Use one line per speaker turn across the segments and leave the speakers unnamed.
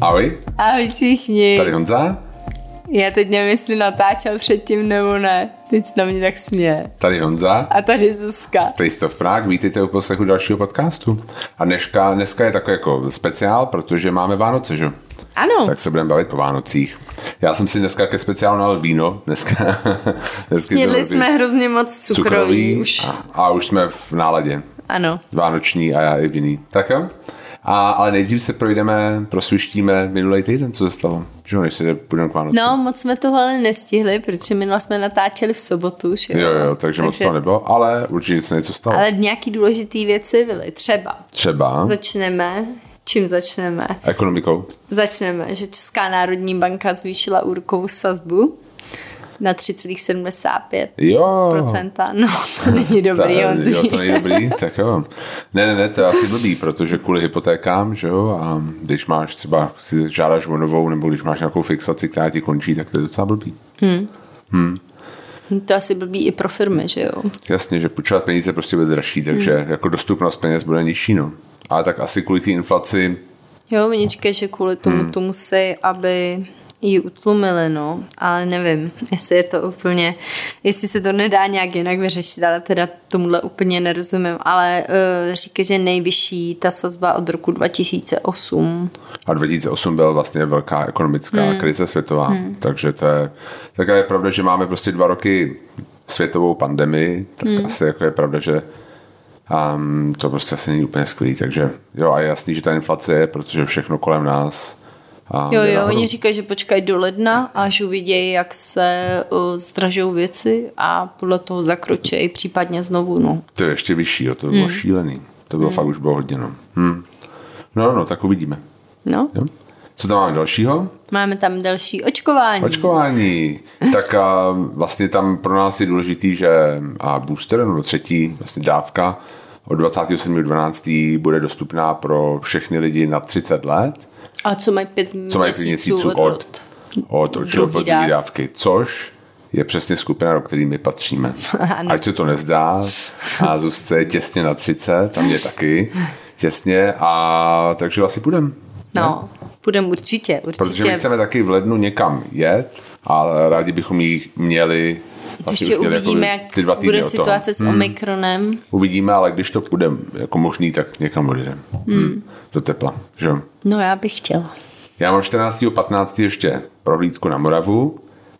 Ahoj,
Ahoj všichni.
tady Honza,
Já teď nevím, jestli natáčel předtím nebo ne. Teď se na mě tak směje.
tady Honza,
A tady Zuzka.
Taste of Prague, vítejte u poslechu dalšího podcastu. A dneška, dneska je takový jako speciál, protože máme Vánoce, že?
Ano.
Tak se budeme bavit o Vánocích. Já jsem si dneska ke speciálu nalil víno, dneska. dneska
Snědli jsme hrozně moc cukroví. Už.
A, a, už jsme v náladě.
Ano.
Vánoční a já i vinný. Tak jo? A, ale nejdřív se projdeme, prosvištíme minulý týden, co se stalo. Že jo, než se půjdeme k Vánocům.
No, moc jsme toho ale nestihli, protože minule jsme natáčeli v sobotu, že
Jo, jo, takže, moc to nebylo, ale určitě se něco stalo.
Ale nějaký důležitý věci byly. Třeba.
Třeba
Začneme. Čím začneme?
ekonomikou.
Začneme, že Česká národní banka zvýšila úrokovou sazbu na 3,75
Jo.
procenta. No, to není dobrý,
Ta-
Honzi.
Jo, to není dobrý, tak jo. Ne, ne, ne, to je asi blbý, protože kvůli hypotékám, že jo, a když máš třeba, si žádáš o novou, nebo když máš nějakou fixaci, která ti končí, tak to je docela blbý.
To asi blbý i pro firmy, že jo?
Jasně, že půjčovat peníze prostě bude dražší, takže
Hmm.
jako dostupnost peněz bude nižší, no. Ale tak asi kvůli té inflaci,
Jo, oni říkají, že kvůli tomu
Hmm.
to musí, aby ji utlumili, no, ale nevím, jestli je to úplně, jestli se to nedá nějak jinak vyřešit, ale teda tomuhle úplně nerozumím, ale uh, říká, že nejvyšší ta sazba od roku 2008.
a 2008 byla vlastně velká ekonomická
Hmm.
krize světová, takže to je, tak je pravda, že máme prostě dva roky světovou pandemii, tak
Hmm.
asi jako je pravda, že um, to prostě asi není úplně skvělý, takže jo a je jasný, že ta inflace je, protože všechno kolem nás a
Jo, jo, oni říkají, že počkají do ledna, až uvidějí, jak se uh, zdražou věci a podle toho zakročí případně znovu, no.
To je ještě vyšší, jo, to by bylo šílený. To bylo fakt už bylo hodně, no. Hm. No, no, tak uvidíme.
No,
Jo? Co tam máme dalšího?
máme tam další očkování.
Očkování. Tak a vlastně tam pro nás je důležitý, že a booster, nebo třetí vlastně dávka od 27.12. bude dostupná pro všechny lidi na 30 let,
A co mají pět
co mají pět měsíců od, od, od, od druhé
dávky.
dávky, což je přesně skupina, do které my patříme.
Ano.
Ať se to nezdá, a je těsně na 30, tam je taky těsně, a takže asi půjdeme.
No, půjdeme určitě, určitě.
Protože my chceme taky v lednu někam jet a rádi bychom jí měli
Ještě
už měli
uvidíme,
jako
jak
ty dva týdny
bude situace s Omikronem.
Uvidíme, ale když to půjde jako možný, tak někam odjedeme. Hmm. Do tepla, že jo?
No já bych chtěla.
Já mám 14. 15. ještě prohlídku na Moravu,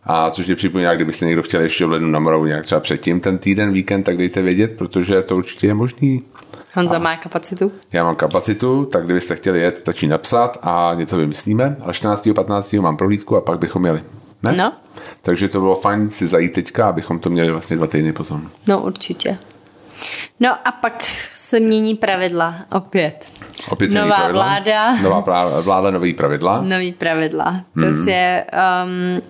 a což je připomíná, kdybyste někdo chtěl ještě v lednu na Moravu nějak třeba předtím ten týden, víkend, tak dejte vědět, protože to určitě je možný.
Honza má kapacitu?
Já mám kapacitu, tak kdybyste chtěli jet, stačí napsat a něco vymyslíme, ale 14. 15. mám prohlídku a pak bychom jeli. Ne?
No.
Takže to bylo fajn si zajít teďka, abychom to měli vlastně dva týdny potom.
No určitě. No a pak se mění pravidla opět.
Opět se
Nová
mění pravidla.
vláda.
Nová prá- vláda, nový pravidla.
Nový pravidla.
Mhm.
Takže um,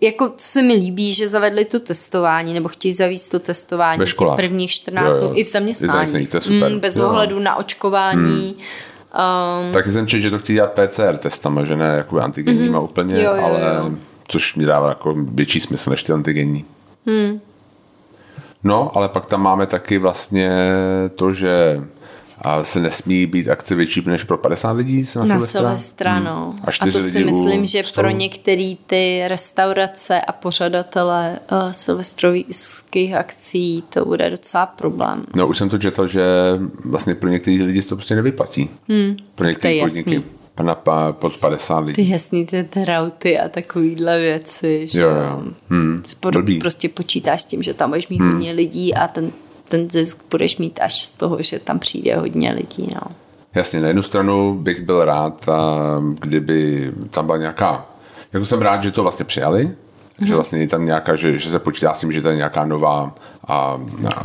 jako co se mi líbí, že zavedli to testování, nebo chtějí zavíct to testování
Ve školách.
prvních 14
Jo, jo.
i v
I
zaměstnání.
zaměstnání, to je super.
Mm, bez
Jo.
ohledu na očkování. Um,
Taky jsem četl, že to chtějí dělat PCR testama, že ne jako antigenníma mm-hmm. úplně.
Jo, jo,
ale
jo.
Což mi dává jako větší smysl než ty antigenní. Hmm. No, ale pak tam máme taky vlastně to, že a se nesmí být akce větší než pro 50 lidí se na,
Na
Silvestra.
Silvestra, no.
Hmm.
A,
čtyři
to si myslím, že
stolu.
pro některé ty restaurace a pořadatele uh, silvestrových akcí to bude docela problém.
No, už jsem to četl, že vlastně pro některé lidi se to prostě nevyplatí. Hmm. Pro některé podniky
jasný.
Na, pod 50 lidí.
Ty jasný ty trauty a takovýhle věci, že
Jo, jo. Hmm.
Pod-
Blbý.
prostě počítáš s tím, že tam budeš mít hmm. hodně lidí a ten, ten zisk budeš mít až z toho, že tam přijde hodně lidí. No.
Jasně, na jednu stranu bych byl rád, a kdyby tam byla nějaká, jako jsem rád, že to vlastně přijali, mm-hmm. že vlastně je tam nějaká, že, že se počítá s tím, že to je nějaká nová a, a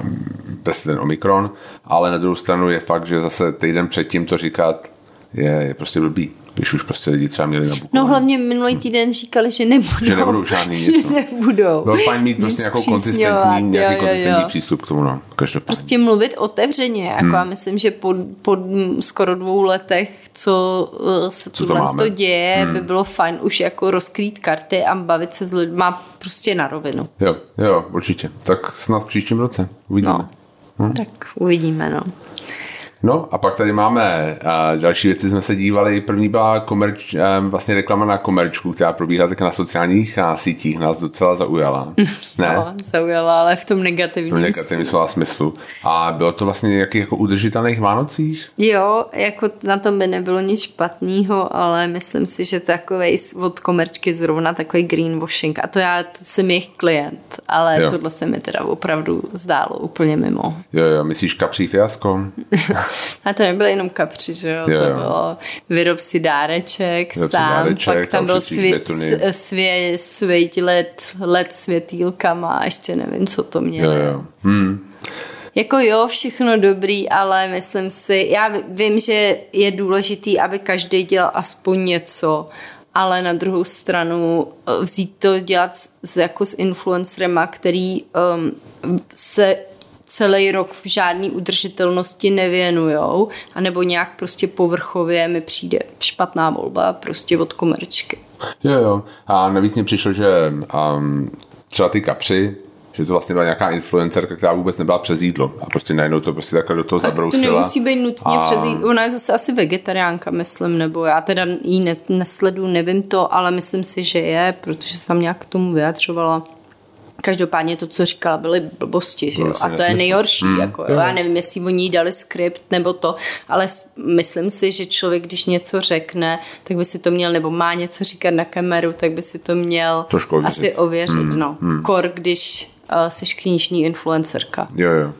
bez ten Omikron, ale na druhou stranu je fakt, že zase týden předtím to říkat je, je prostě blbý, když už prostě lidi třeba měli na
No hlavně minulý týden říkali, že nebudou.
Že nebudou žádný
že
nic,
nebudou.
Bylo fajn mít prostě nějakou konzistentní, nějaký
jo, jo,
konzistentní
jo.
přístup k tomu, no. Každopádně.
Prostě mluvit otevřeně, jako hmm. já myslím, že po, po skoro dvou letech, co uh, se
Co to
tohle to děje, hmm. by bylo fajn už jako rozkrýt karty a bavit se s lidma prostě na rovinu.
Jo, jo, určitě. Tak snad v příštím roce. Uvidíme.
No. Hmm. Tak uvidíme, no.
No a pak tady máme uh, další věci, jsme se dívali, první byla komerč, vlastně reklama na komerčku, která probíhala tak na sociálních uh, sítích, nás docela zaujala.
Ne? No, zaujala, ale v tom negativním, v
negativním slova smyslu. A bylo to vlastně nějakých jako udržitelných Vánocích?
Jo, jako na tom by nebylo nic špatného, ale myslím si, že takový od komerčky zrovna takový greenwashing. A to já, to jsem jejich klient, ale jo. tohle se mi teda opravdu zdálo úplně mimo.
Jo, jo, myslíš kapří fiasko?
A to nebylo jenom kapři, že jo? jo, to bylo vyrob si dáreček vyrob sám, dáreček, pak tam byl svět, svě, světilet, let světýlkama a ještě nevím, co to mělo.
Jo, jo. Hmm.
Jako jo, všechno dobrý, ale myslím si, já vím, že je důležitý, aby každý dělal aspoň něco, ale na druhou stranu eh, vzít to dělat s, jako s influencerema, který um, se celý rok v žádné udržitelnosti nevěnujou, anebo nějak prostě povrchově mi přijde špatná volba prostě od komerčky.
Jo, jo. A navíc mě přišlo, že um, třeba ty kapři, že to vlastně byla nějaká influencerka, která vůbec nebyla přes jídlo a prostě najednou to prostě takhle do toho tak zabrousila.
to nemusí být nutně a... přes jídlo. Ona je zase asi vegetariánka, myslím, nebo já teda jí nesledu, nevím to, ale myslím si, že je, protože jsem nějak k tomu vyjadřovala. Každopádně to, co říkala, byly blbosti, že jo? A to je nejhorší. Mm, jako, jo. Já nevím, jestli oni dali skript nebo to, ale myslím si, že člověk, když něco řekne, tak by si to měl, nebo má něco říkat na kameru, tak by si to měl
Trošku ověřit.
asi ověřit. Mm, no. Mm. Kor, když uh, jsi knižní influencerka.
Jo, jo.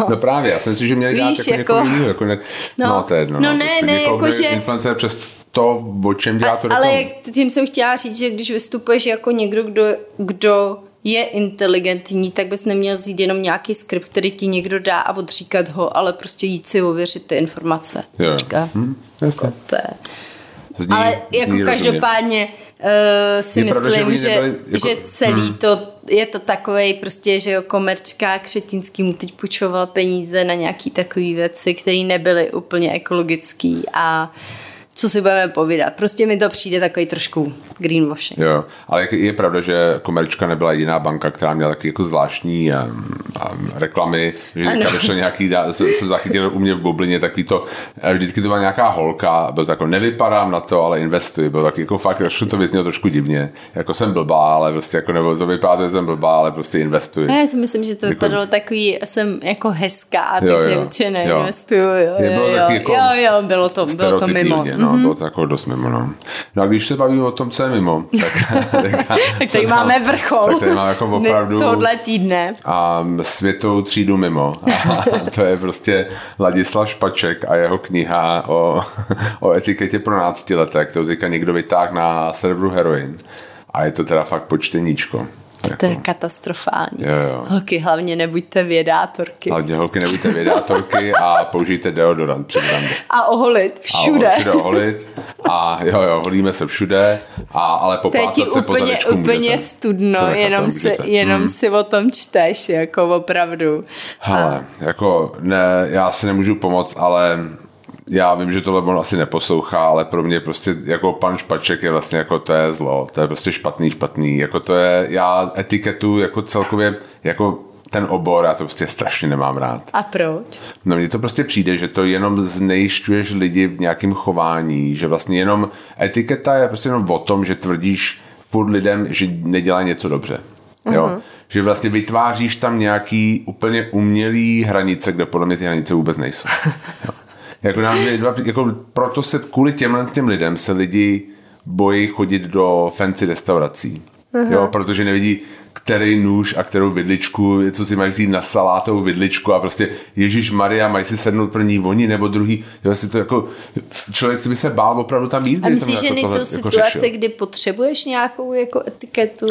No. no právě, já jsem si, že měli Víš, dát jako, jako, jako, jako ne, no, no, to je jedno.
No, no ne, prostě ne, jako že...
Influencer přes to, o čem dělá to
Ale tím jsem chtěla říct, že když vystupuješ jako někdo, kdo, kdo je inteligentní, tak bys neměl vzít jenom nějaký skript, který ti někdo dá a odříkat ho, ale prostě jít si ověřit ty informace.
Jo. Hm,
jako to je. Zní, ale jako zní každopádně uh, si je myslím, pravda, že, že, nebyli, jako, že celý hmm. to je to takový prostě, že jo, komerčka Křetínský mu teď půjčoval peníze na nějaký takové věci, které nebyly úplně ekologický a co si budeme povídat. Prostě mi to přijde takový trošku greenwashing.
Jo, ale je pravda, že Komerčka nebyla jediná banka, která měla taky jako zvláštní um, um, reklamy, že když nějaký, dá, jsem zachytil u mě v bublině takový to, eh, vždycky to byla nějaká holka, byl to jako nevypadám na to, ale investuji, byl tak jako fakt, trošku to vyznělo trošku divně, jako jsem blbá, ale prostě jako nebo to vypadá, že jsem blbá, ale prostě investuji.
Já si myslím, že to jako, vypadalo takový, jsem jako hezká, takže určitě neinvestuju, jo. Jo, jo, jo, jo, jako jo, jo, bylo to, bylo to mimo.
No, mm-hmm. bylo to jako dost mimo, no. No a když se bavíme o tom, co je mimo. Tak,
tak tady máme vrchol.
Tak tady máme jako opravdu
tohle týdne.
A světovou třídu mimo. A to je prostě Ladislav Špaček a jeho kniha o, o etiketě pro náctileté, kterou teďka někdo vytáhl na serveru Heroin. A je to teda fakt počteníčko.
Jako. To je katastrofální.
Jo, jo.
Holky, hlavně nebuďte vědátorky.
Hlavně holky, nebuďte vědátorky a použijte deodorant před rande.
A oholit všude.
A všude oholit. A jo, jo, holíme se všude, a, ale poplácat se
úplně, po zadečku úplně můžete. studno, jenom, si, jenom hmm. si o tom čteš, jako opravdu.
Hele, a... jako ne, já si nemůžu pomoct, ale já vím, že tohle on asi neposlouchá, ale pro mě prostě jako pan Špaček je vlastně jako to je zlo, to je prostě špatný, špatný, jako to je, já etiketu jako celkově, jako ten obor, já to prostě strašně nemám rád.
A proč?
No mně to prostě přijde, že to jenom znejšťuješ lidi v nějakém chování, že vlastně jenom etiketa je prostě jenom o tom, že tvrdíš furt lidem, že nedělá něco dobře. Uh-huh. Jo? Mhm. Že vlastně vytváříš tam nějaký úplně umělý hranice, kde podle mě ty hranice vůbec nejsou. Jo. Jako, nám, jako proto se kvůli těmhle těm lidem se lidi bojí chodit do fancy restaurací. Uh-huh. Jo, protože nevidí, který nůž a kterou vidličku, co si mají vzít na salátovou vidličku a prostě Ježíš Maria, mají si sednout první oni nebo druhý. Jo, si to jako, člověk si by se bál opravdu tam jít.
A myslíš, že jako nejsou tohle, jako situace, jako kdy potřebuješ nějakou jako etiketu?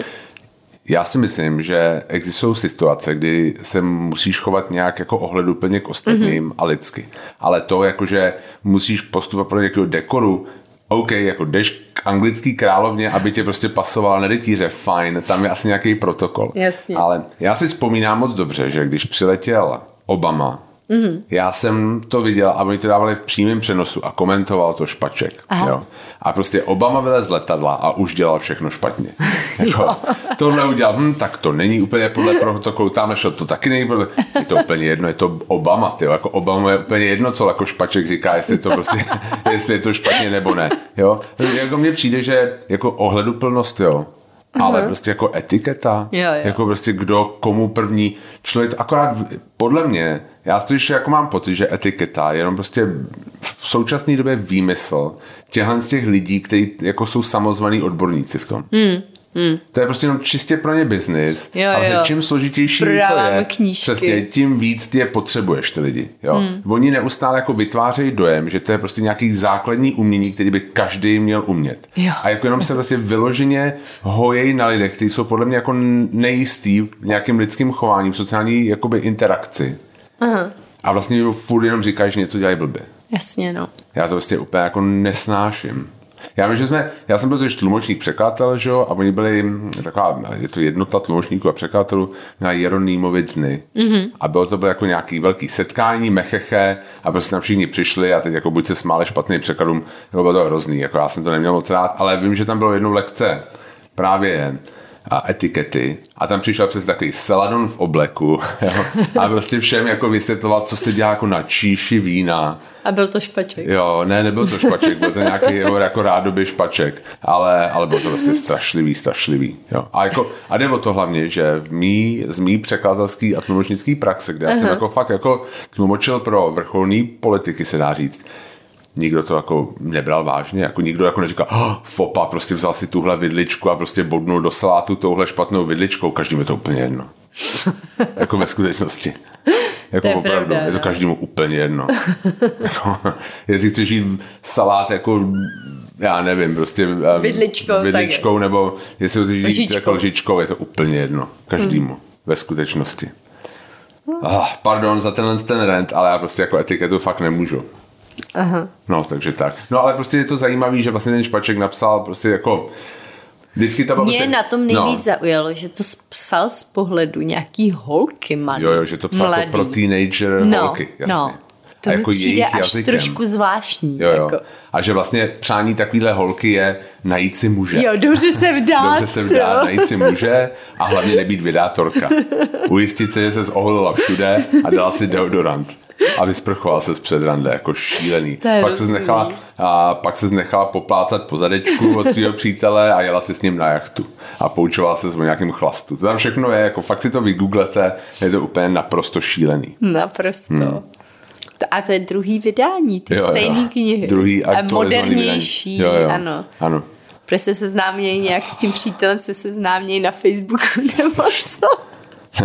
Já si myslím, že existují situace, kdy se musíš chovat nějak jako ohleduplně k ostatním mm-hmm. a lidsky. Ale to, jakože musíš postupovat pro nějakého dekoru, OK, jako jdeš k anglický královně, aby tě prostě pasoval na rytíře, fajn, tam je asi nějaký protokol.
Jasně.
Ale já si vzpomínám moc dobře, že když přiletěl Obama Mm-hmm. Já jsem to viděl a oni to dávali v přímém přenosu a komentoval to špaček. Jo. A prostě Obama vylez z letadla a už dělal všechno špatně. jako, tohle udělal, hm, tak to není úplně podle protokolu, tam šlo to taky není podle, je to úplně jedno, je to Obama, ty jako Obama je úplně jedno, co jako špaček říká, jestli to prostě, jestli je to špatně nebo ne. Jo. Jako mně přijde, že jako ohleduplnost, jo, ale uh-huh. prostě jako etiketa,
Jo, jo.
jako prostě kdo komu první člověk, akorát podle mě, já spíš jako mám pocit, že etiketa je jenom prostě v současné době výmysl těchhle z těch lidí, kteří jako jsou samozvaní odborníci v tom.
Hmm,
To je prostě jenom čistě pro ně biznis. Ale
jo.
čím složitější
Prodáváme
to je,
knížky.
přesně, tím víc ty je potřebuješ, ty lidi. Jo? Hmm. Oni neustále jako vytvářejí dojem, že to je prostě nějaký základní umění, který by každý měl umět.
Jo.
A jako jenom se vlastně vyloženě hojejí na lidech, kteří jsou podle mě jako nejistý v nějakým lidským chováním, v sociální jakoby interakci.
Aha.
A vlastně furt jenom říkají, že něco dělají blbě.
Jasně, no.
Já to prostě úplně jako nesnáším. Já vím, že jsme, já jsem byl totiž tlumočník překladatel, že jo, a oni byli mm, taková, je to jednota tlumočníků a překladatelů na Jeronýmovi dny. Mm-hmm. A bylo to bylo jako nějaký velký setkání, mecheche, a prostě tam všichni přišli a teď jako buď se smáli špatným překladům, nebo bylo to hrozný, jako já jsem to neměl moc rád, ale vím, že tam bylo jednou lekce právě a etikety a tam přišel přes takový Celadon v obleku jo, a prostě všem jako vysvětloval, co se dělá jako na číši vína
A byl to špaček.
Jo, ne, nebyl to špaček, byl to nějaký jeho jako rádoby špaček, ale, ale bylo to prostě strašlivý, strašlivý. Jo. A, jako, a jde o to hlavně, že v mý, z mý překladatelský a tlumočnický praxe, kde já jsem jako fakt jako tlumočil pro vrcholný politiky, se dá říct, nikdo to jako nebral vážně, jako nikdo jako neříkal, oh, fopa, prostě vzal si tuhle vidličku a prostě bodnul do salátu touhle špatnou vidličkou, každým je to úplně jedno. jako ve skutečnosti. Jako
To je
opravdu,
pravda,
je to
no.
každému úplně jedno. jako, jestli chceš jít salát jako já nevím, prostě um,
Vidličkou,
vidličkou nebo jestli ho chceš jít
Lžičkou.
jako lžičkou, je to úplně jedno. Každému. Hmm. Ve skutečnosti. Ah, pardon za tenhle ten rent, ale já prostě jako etiketu fakt nemůžu.
Aha.
No, takže tak. No, ale prostě je to zajímavý, že vlastně ten špaček napsal prostě jako vždycky ta
Mě
prostě,
na tom nejvíc
no,
zaujalo, že to psal z pohledu nějaký holky malý.
Jo, jo, že to psal
mladý.
jako pro teenager
no,
holky, jasně.
No, to
a
mi
jako
přijde
jejich
až
jazykem.
trošku zvláštní.
Jo, jo.
Jako.
A že vlastně přání takovýhle holky je najít si muže.
Jo, dobře se vdát.
Dobře se vdát,
jo.
najít si muže a hlavně nebýt vydátorka. Ujistit se, že se oholila všude a dala si deodorant. A vysprchoval se před rande, jako šílený. Pak se
hrozný.
nechala, a pak se nechala poplácat po zadečku od svého přítele a jela si s ním na jachtu. A poučovala se o nějakém chlastu. To tam všechno je, jako fakt si to vygooglete, je to úplně naprosto šílený.
Naprosto. Hmm. A to je druhý vydání, ty
Jo, jo.
stejné knihy.
Druhý
a modernější.
Jo, jo.
ano.
Ano.
Prostě se seznámějí nějak s tím přítelem, se seznámějí na Facebooku nebo co.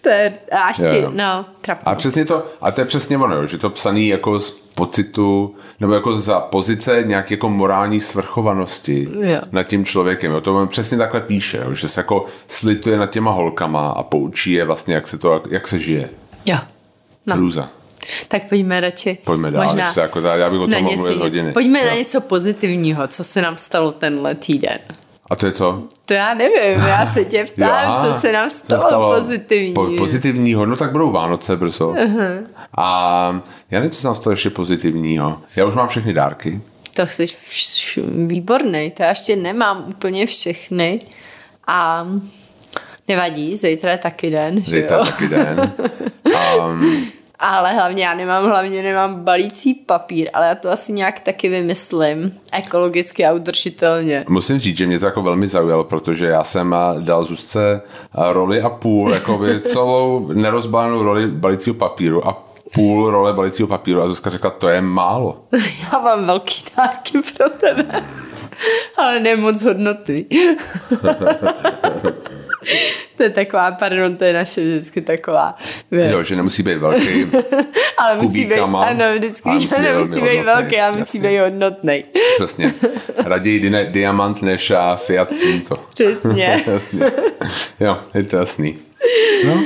To je a ještě,
Jo, jo.
no, trapný.
A přesně to, a to je přesně ono, že to psaný jako z pocitu, nebo jako za pozice nějaké jako morální svrchovanosti
Jo.
nad tím člověkem. Jo. To on přesně takhle píše, jo, že se jako slituje nad těma holkama a poučí je vlastně, jak se to, jak se žije.
Jo. No.
Hrůza.
Tak pojďme radši.
Pojďme dál,
Možná
se jako, já bych o tom mohl hodiny.
Pojďme
Jo.
na něco pozitivního, co se nám stalo tenhle týden.
A to je co?
To já nevím, já se tě ptám,
aha,
co se nám stalo,
stalo
pozitivní.
Po, pozitivního, no tak budou Vánoce brzo. Uh-huh. A já nevím, co se nám stalo ještě pozitivního. Já už mám všechny dárky.
To jsi výborný, to já ještě nemám úplně všechny a nevadí, zítra je taky den,
Zítra
jo?
taky den. Um,
Ale hlavně já nemám, hlavně nemám balící papír, ale já to asi nějak taky vymyslím, ekologicky a udržitelně.
Musím říct, že mě to jako velmi zaujalo, protože já jsem dal Zuzce roli a půl, jako by celou nerozbalenou roli balicího papíru a půl role balicího papíru a Zuzka řekla, to je málo.
Já mám velký dárky pro tebe, ale ne moc hodnoty. to je taková, pardon, to je naše vždycky taková věc.
Jo, že nemusí být velký.
ale musí být, ano, vždycky,
ale
že
musí být
nemusí
velmi
být velký, ale musí být hodnotný.
Přesně. Raději dine, diamant než a Fiat Punto.
Přesně.
Jasně. Jo, je to jasný. No.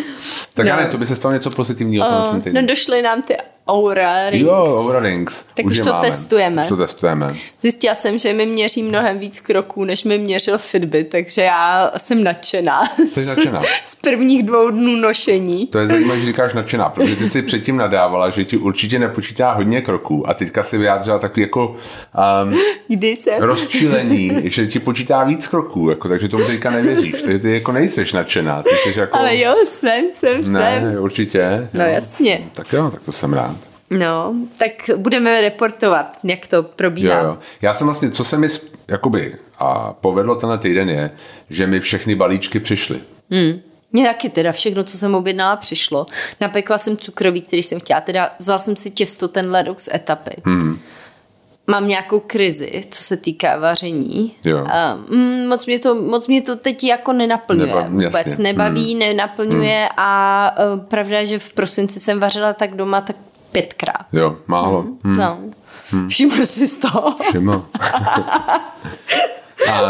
Tak
No.
ale to by se stalo něco pozitivního. No,
no došly nám ty Aura Rings.
Jo, Aura Rings.
Tak už
je
to
máme.
testujeme.
Už to testujeme.
Zjistila jsem, že mi měří mnohem víc kroků, než mi měřil Fitbit, takže já jsem nadšená.
Jsi nadšená?
Z prvních dvou dnů nošení.
To je zajímavé, že říkáš nadšená, protože ty si předtím nadávala, že ti určitě nepočítá hodně kroků a teďka si vyjádřila takový jako um,
Kdy jsem...
rozčilení, že ti počítá víc kroků, jako, takže tomu teďka nevěříš. Takže ty jako nejseš nadšená. Ty jsi jako...
Ale jo, jsem, jsem, jsem.
Ne, určitě.
No
jo.
jasně.
Tak jo, tak to jsem rád.
No, tak budeme reportovat, jak to probíhá.
Jo, jo. Já jsem vlastně, co se mi jakoby a povedlo tenhle týden je, že mi všechny balíčky přišly.
Mně taky teda všechno, co jsem objednala, přišlo. Napekla jsem cukroví, který jsem chtěla. Teda vzala jsem si těsto tenhle rok z etapy. Hmm. Mám nějakou krizi, co se týká vaření.
Jo.
A, mm, moc, mě to, moc mě to teď jako nenaplňuje.
Neba-
vůbec
jasně.
nebaví, nenaplňuje a uh, pravda je, že v prosinci jsem vařila tak doma tak pětkrát.
Jo, málo. Hmm.
No. Všiml jsi z toho?
Všiml.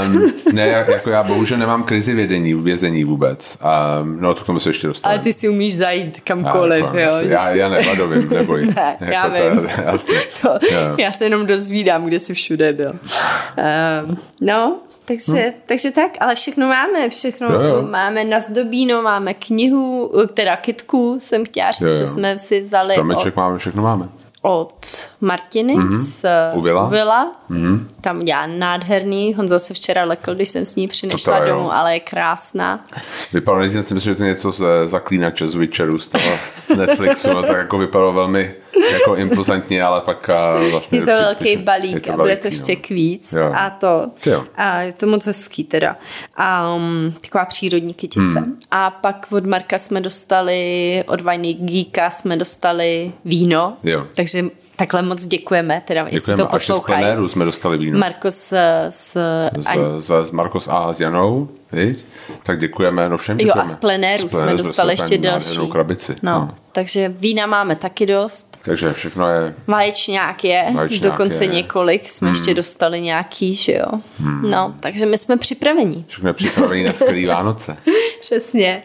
Um, ne, jako já bohužel nemám krizi vědení, vězení vůbec. Um, no, to k tomu se ještě dostanu.
Ale ty si umíš zajít kamkoliv,
jako,
jo.
Já, já nevadovím, neboj.
Ne,
jako
já
to,
vím.
je jasně.
To,
Jo.
já se jenom dozvídám, kde jsi všude byl. Um, no, takže, hmm. takže tak, ale všechno máme, všechno
Jo, jo.
máme na zdobíno, máme knihu, teda kitku jsem chtěla říct,
Jo, jo.
to jsme si vzali od,
Stromeček máme, všechno máme.
od Martiny mm-hmm. z
U Vila.
Vila. Mm-hmm. Tam dělá nádherný, Honza se včera lekl, když jsem s ní přinesla
To jo.
domů, ale je krásná.
Vypadalo, jsem myslel, že to je něco z zaklínače z Witcheru, z toho Netflixu, no tak jako vypadalo velmi jako impozantně, ale pak a, vlastně...
Je to
při-
velký balík
je to
a bude to ještě
no.
víc
Jo.
a to
Jo.
a je to moc hezký teda. A, um, taková přírodní kytice. Hmm. A pak od Marka jsme dostali, od Vajny Geeka jsme dostali víno,
Jo.
takže takhle moc děkujeme, teda jestli
Děkujeme.
to
ještě z
poslouchají.
plenéru jsme dostali víno.
Marko s, s
z, z, z Marcos a s Janou, viď? Tak děkujeme, no všem
Jo,
děkujeme.
a z plenéru jsme
plenéru
dostali ještě další.
krabici.
No, no, takže vína máme taky dost.
Takže všechno je...
Vaječňák je,
Vaječňák
dokonce
je.
několik jsme hmm. ještě dostali nějaký, že jo. Hmm. No, takže my jsme připraveni.
Všechno je připravené na skvělý Vánoce.
Přesně.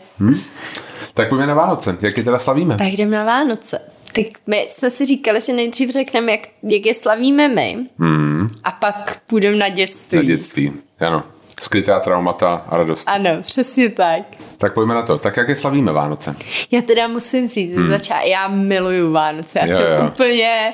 Tak pojďme na Vánoce. Jak je teda slavíme?
Tak jdeme na Vánoce. Tak my jsme si říkali, že nejdřív řekneme, jak, jak je slavíme my hmm. a pak půjdeme na dětství.
Na dětství. Ano. Skrytá traumata a radost.
Ano, přesně tak.
Tak pojďme na to. Tak jak je slavíme Vánoce?
Já teda musím říct, hmm. začá, já miluju Vánoce. Já
Jo,
jsem
jo.
úplně...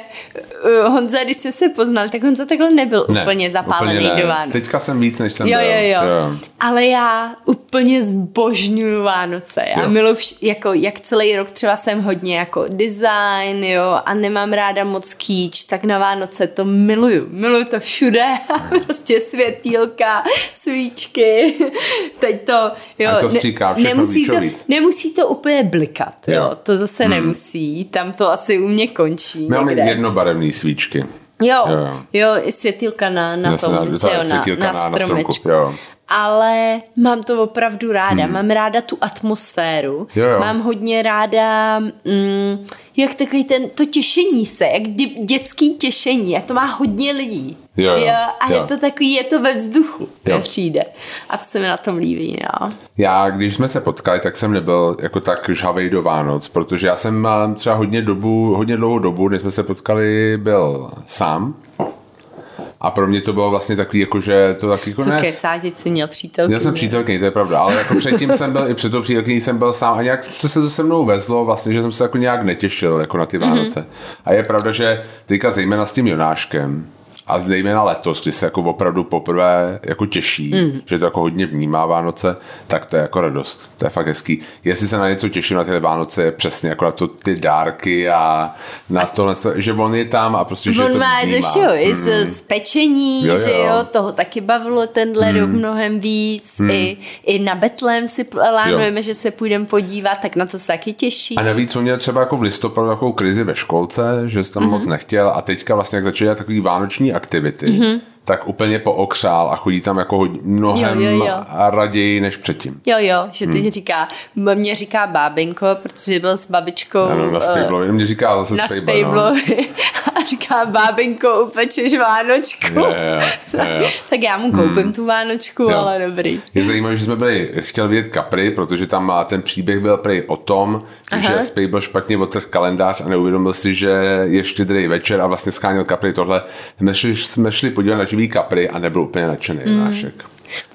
uh, Honza, když jsme se poznali, tak Honza takhle nebyl
Ne,
úplně zapálený
úplně ne.
do Vánoc.
Teďka jsem víc, než jsem
Jo,
byl.
jo, jo, jo. Ale já úplně zbožňuju Vánoce. Já
Jo.
miluji, vš- jako, jak celý rok třeba jsem hodně jako design, jo, a nemám ráda moc kýč, tak na Vánoce to miluju. Miluju to všude. prostě světýlka, svíčky. Teď to, jo.
A to stříká všechno
nemusí, to, nemusí to úplně blikat, jo.
Jo.
To zase hmm. nemusí. Tam to asi u mě končí.
Máme
někde.
jednobarevné svíčky.
Jo,
Jo,
jo, světýlka na, na
Jasně,
tom,
na-
že jo, na, na,
na- na
stromečku.
jo.
Ale mám to opravdu ráda. Hmm. Mám ráda tu atmosféru.
Jo, jo.
Mám hodně ráda, mm, jak takový ten, to těšení se, jak dě, dětský těšení. A to má hodně lidí.
Jo, jo,
a
jo.
je to takový, je to ve vzduchu,
Jo.
jo. přijde. A to se mi na tom líbí, no.
Já, když jsme se potkali, tak jsem nebyl jako tak žhavej do Vánoc, protože já jsem mám třeba hodně dobu, hodně dlouhou dobu, než jsme se potkali, byl sám. A pro mě to bylo vlastně takový, jako, že to taky jako
Co kesáš, že jsi měl přítelkyni.
Měl jsem přítelkyni, to je pravda, ale jako předtím jsem byl, i před tou přítelkyní jsem byl sám a nějak to se to se mnou vezlo vlastně, že jsem se jako nějak netěšil jako na ty Vánoce. Mm-hmm. A je pravda, že teďka zejména s tím Jonáškem a zejména letos, kdy se jako opravdu poprvé jako těší, mm. že to jako hodně vnímá Vánoce, tak to je jako radost. To je fakt hezký. Jestli se na něco těším na ty Vánoce, je přesně jako na to ty dárky a na to, že on je tam a prostě, že
On
to
má
vnímá.
všeho, i z, z pečení,
Jo,
jo,
jo.
že jo, toho taky bavilo tenhle hmm. rok mnohem víc. Hmm. I, I na Betlém si plánujeme,
Jo.
že se půjdeme podívat, tak na to se taky těší.
A navíc on měl třeba jako v listopadu takovou krizi ve školce, že se tam mm-hmm. moc nechtěl a teďka vlastně jak dělat takový vánoční aktivity, mm-hmm. Tak úplně pookřál a chodí tam jako hodně, mnohem
Jo, jo, jo.
raději než předtím.
Jo, jo, že teď hmm. říká, mě říká bábinko, protože byl s babičkou
Ano, na
eh,
Spejblovi, mě říká zase
na
Spejbl, no.
Spejblovi. A říká, bábinko, upečeš Vánočku.
Je, je, je.
tak já mu koupím hmm. tu Vánočku,
Jo.
ale dobrý.
Je zajímavé, že jsme byli, chtěl vidět Capri, protože tam ten příběh byl prej o tom,
Aha.
že Spej byl špatně otrh kalendář a neuvědomil si, že je štědrý večer a vlastně scháněl Capri tohle. My šli, jsme šli podívat na živý Capri a nebyl úplně nadšený
Hmm.
Vášek.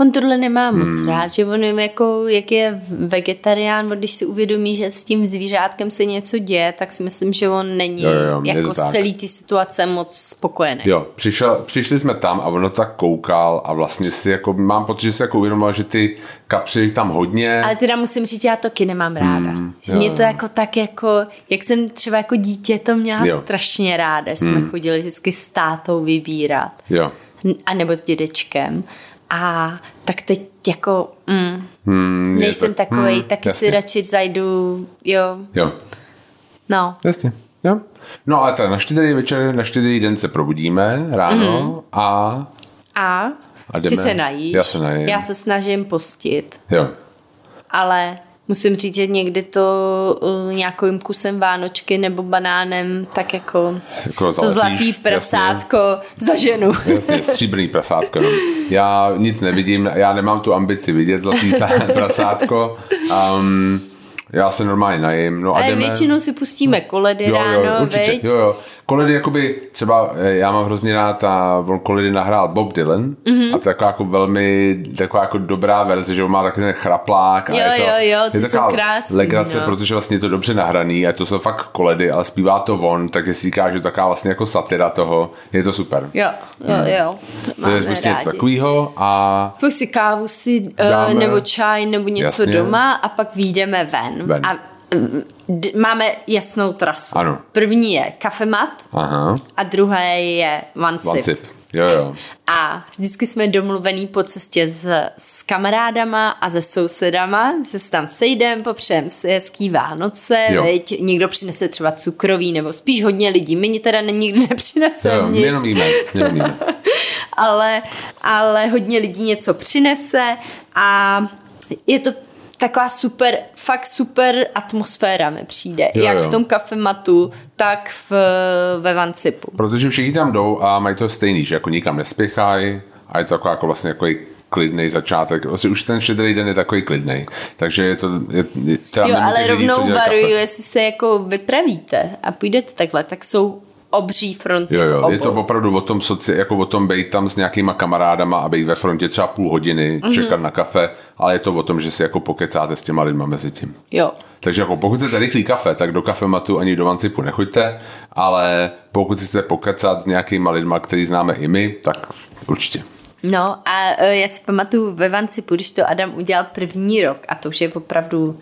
On tohle nemá moc
Hmm.
rád, že on je jako, jak je vegetarián, když si uvědomí, že s tím zvířátkem se něco děje, tak si myslím, že on není
Jo, jo,
jako z celý ty situace moc spokojený.
Jo, přišel, přišli jsme tam a ono tak koukal a vlastně si jako, mám pocit, že si jako uvědomil, že ty kapři tam hodně.
Ale teda musím říct, já to taky nemám ráda. Hmm,
jo,
mě to jako tak jako, jak jsem třeba jako dítě to měla
jo.
strašně ráda, jsme hmm. chodili vždycky s tátou vybírat.
Jo.
A nebo s dědečkem. A tak teď jako, mm,
Hmm,
nejsem
to-
takovej,
hmm,
taky
jasně.
si radši zajdu, jo,
Jo,
no.
jasně. Jo. No a teda na štědrý večer, na štědrý den se probudíme ráno
Mhm.
a
A,
A jdeme-
ty se najíš.
Já se najím.
Já se snažím postit,
jo.
ale musím říct, že někdy to uh, nějakým kusem vánočky nebo banánem tak jako,
Jako
to zlatý
jasně.
prasátko zaženu.
Jasně, stříbrný prasátko. No. Já nic nevidím, já nemám tu ambici vidět zlatý prasátko. Um, já se normálně najím. No a
Ale
jdeme...
většinou si pustíme koledy
jo,
ráno,
jo, určitě,
veď?
jo, jo. Koledy, jakoby, třeba eh, já mám hrozně rád a on Koledy nahrál Bob Dylan
Mhm.
mm-hmm. a to je taková jako velmi, taková jako dobrá verze, že on má takový ten chraplák.
Jo,
a je to,
jo, jo, ty
je
jsou
taková
krásný,
legrace,
no.
protože vlastně je to dobře nahraný a to jsou fakt Koledy, ale zpívá to on, tak si říká, že taková vlastně jako satira toho, je to super.
Jo, jo, jo. To
To je
máme
prostě něco takového a
Pak si kávu si,
Dáme.
uh, nebo čaj, nebo něco
Jasně.
doma a pak výjdeme ven.
Ven.
A mm, máme jasnou trasu.
Ano.
První je kafemat
aha,
a druhé je one sip.
one sip. Jo, jo.
A vždycky jsme domluvený po cestě s, s kamarádama a se sousedama, se se tam sejdem, popřejem si hezký Vánoce,
Jo.
veď, někdo přinese třeba cukroví, nebo spíš hodně lidí. My teda nikdy nepřineseme
jo.
nic
jenom víme.
ale, ale hodně lidí něco přinese a je to taková super, fakt super atmosféra mi přijde.
Jo,
jak
jo.
v tom kafematu, tak v, ve Vancipu.
Protože všichni tam jdou a mají to stejný, že jako nikam nespěchají a je to taková jako vlastně jako klidný začátek. Vlastně už ten štědrý den je takový klidný. Takže je to... Je, je, teda
Jo, ale rovnou varuju, jestli se jako vypravíte a půjdete takhle, tak jsou obří fronty
Jo, jo,
obou.
je to opravdu o tom, soci, jako o tom být tam s nějakýma kamarádama a být ve frontě třeba půl hodiny,
Mhm.
mm-hmm. čekat na kafe, ale je to o tom, že si jako pokecáte s těma lidma mezi tím.
Jo.
Takže jako pokud chcete rychlý kafe, tak do kafematu ani do Vancipu nechoďte, ale pokud chcete pokecat s nějakýma lidma, který známe i my, tak určitě.
No a e, já si pamatuju ve Vancipu, když to Adam udělal první rok a to už je opravdu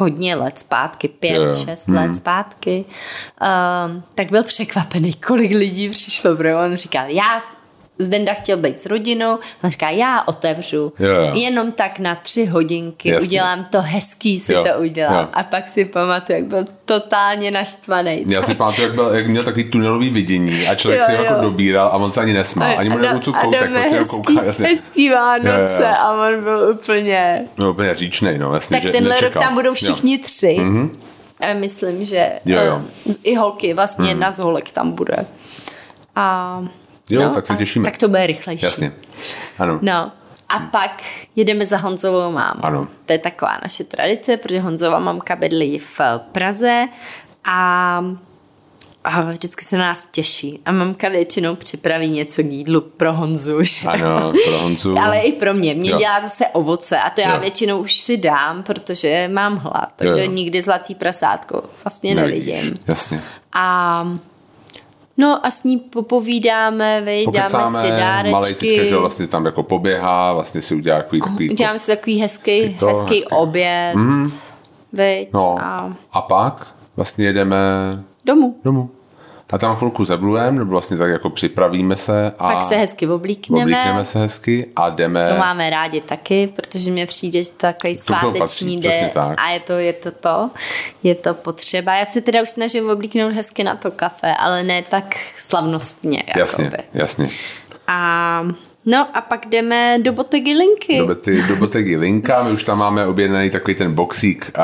hodně let zpátky, pět,
jo.
šest let zpátky, um, tak byl překvapený, kolik lidí přišlo, protože on říkal, já Zdenda chtěl být s rodinou, on říká, já otevřu,
Jo, jo.
jenom tak na tři hodinky,
Jasně.
udělám to hezký, si
Jo,
to udělám.
jo.
A pak si pamatuju, jak byl totálně naštvaný.
Já si pamatuju, jak, byl, jak měl takový tunelový vidění a člověk
Jo,
si ho jako dobíral a on se ani nesmál. Ani mu nebudu koutek, prostě
hezký,
kouká. Jasně.
hezký Vánoce
Jo, jo,
a on byl úplně...
No úplně říčnej, no. Jasně,
Tak
že
tenhle
nečekal.
rok tam budou všichni
Jo.
tři. Mm-hmm. A myslím, že
Jo, jo.
eh, i holky, vlastně jedna z holek tam bude. A,
Jo, tak se těšíme.
Tak to bude rychlejší.
Jasně. Ano.
No. A pak jedeme za Honzovou mámou.
Ano.
To je taková naše tradice, protože Honzova mamka bydlí v Praze a, a vždycky se na nás těší. A mamka většinou připraví něco k jídlu pro Honzu. Že?
Ano, pro Honzu.
Ale i pro mě. Mě
Jo.
dělá zase ovoce a to já
Jo.
většinou už si dám, protože mám hlad. Takže
jo.
nikdy zlatý prasátko vlastně
Nevidíš.
nevidím.
Jasně.
A no a s ní popovídáme, vej, dáme si
Pokecáme, malej
dárečky.
teďka, že vlastně tam jako poběhá, vlastně si udělá takový, takový
Uděláme si takový hezký,
to,
hezký,
hezký.
oběd. Mm. Veď,
No.
a
A pak vlastně jedeme
domů.
domů. A tam chvilku zevlujeme, nebo vlastně tak jako připravíme se a
Pak se hezky oblíkneme.
oblíkneme se hezky a jdeme.
To máme rádi taky, protože mě přijde, že takový
To
sváteční
patří,
den
tak.
a je to, je to to, je to potřeba. Já se teda už snažím oblíknout hezky na to kafe, ale ne tak slavnostně.
Jasně,
Jakoby.
jasně.
A no a pak jdeme do botegy Linky.
Do, boty, do botegy Linka, my už tam máme objednaný takový ten boxík a,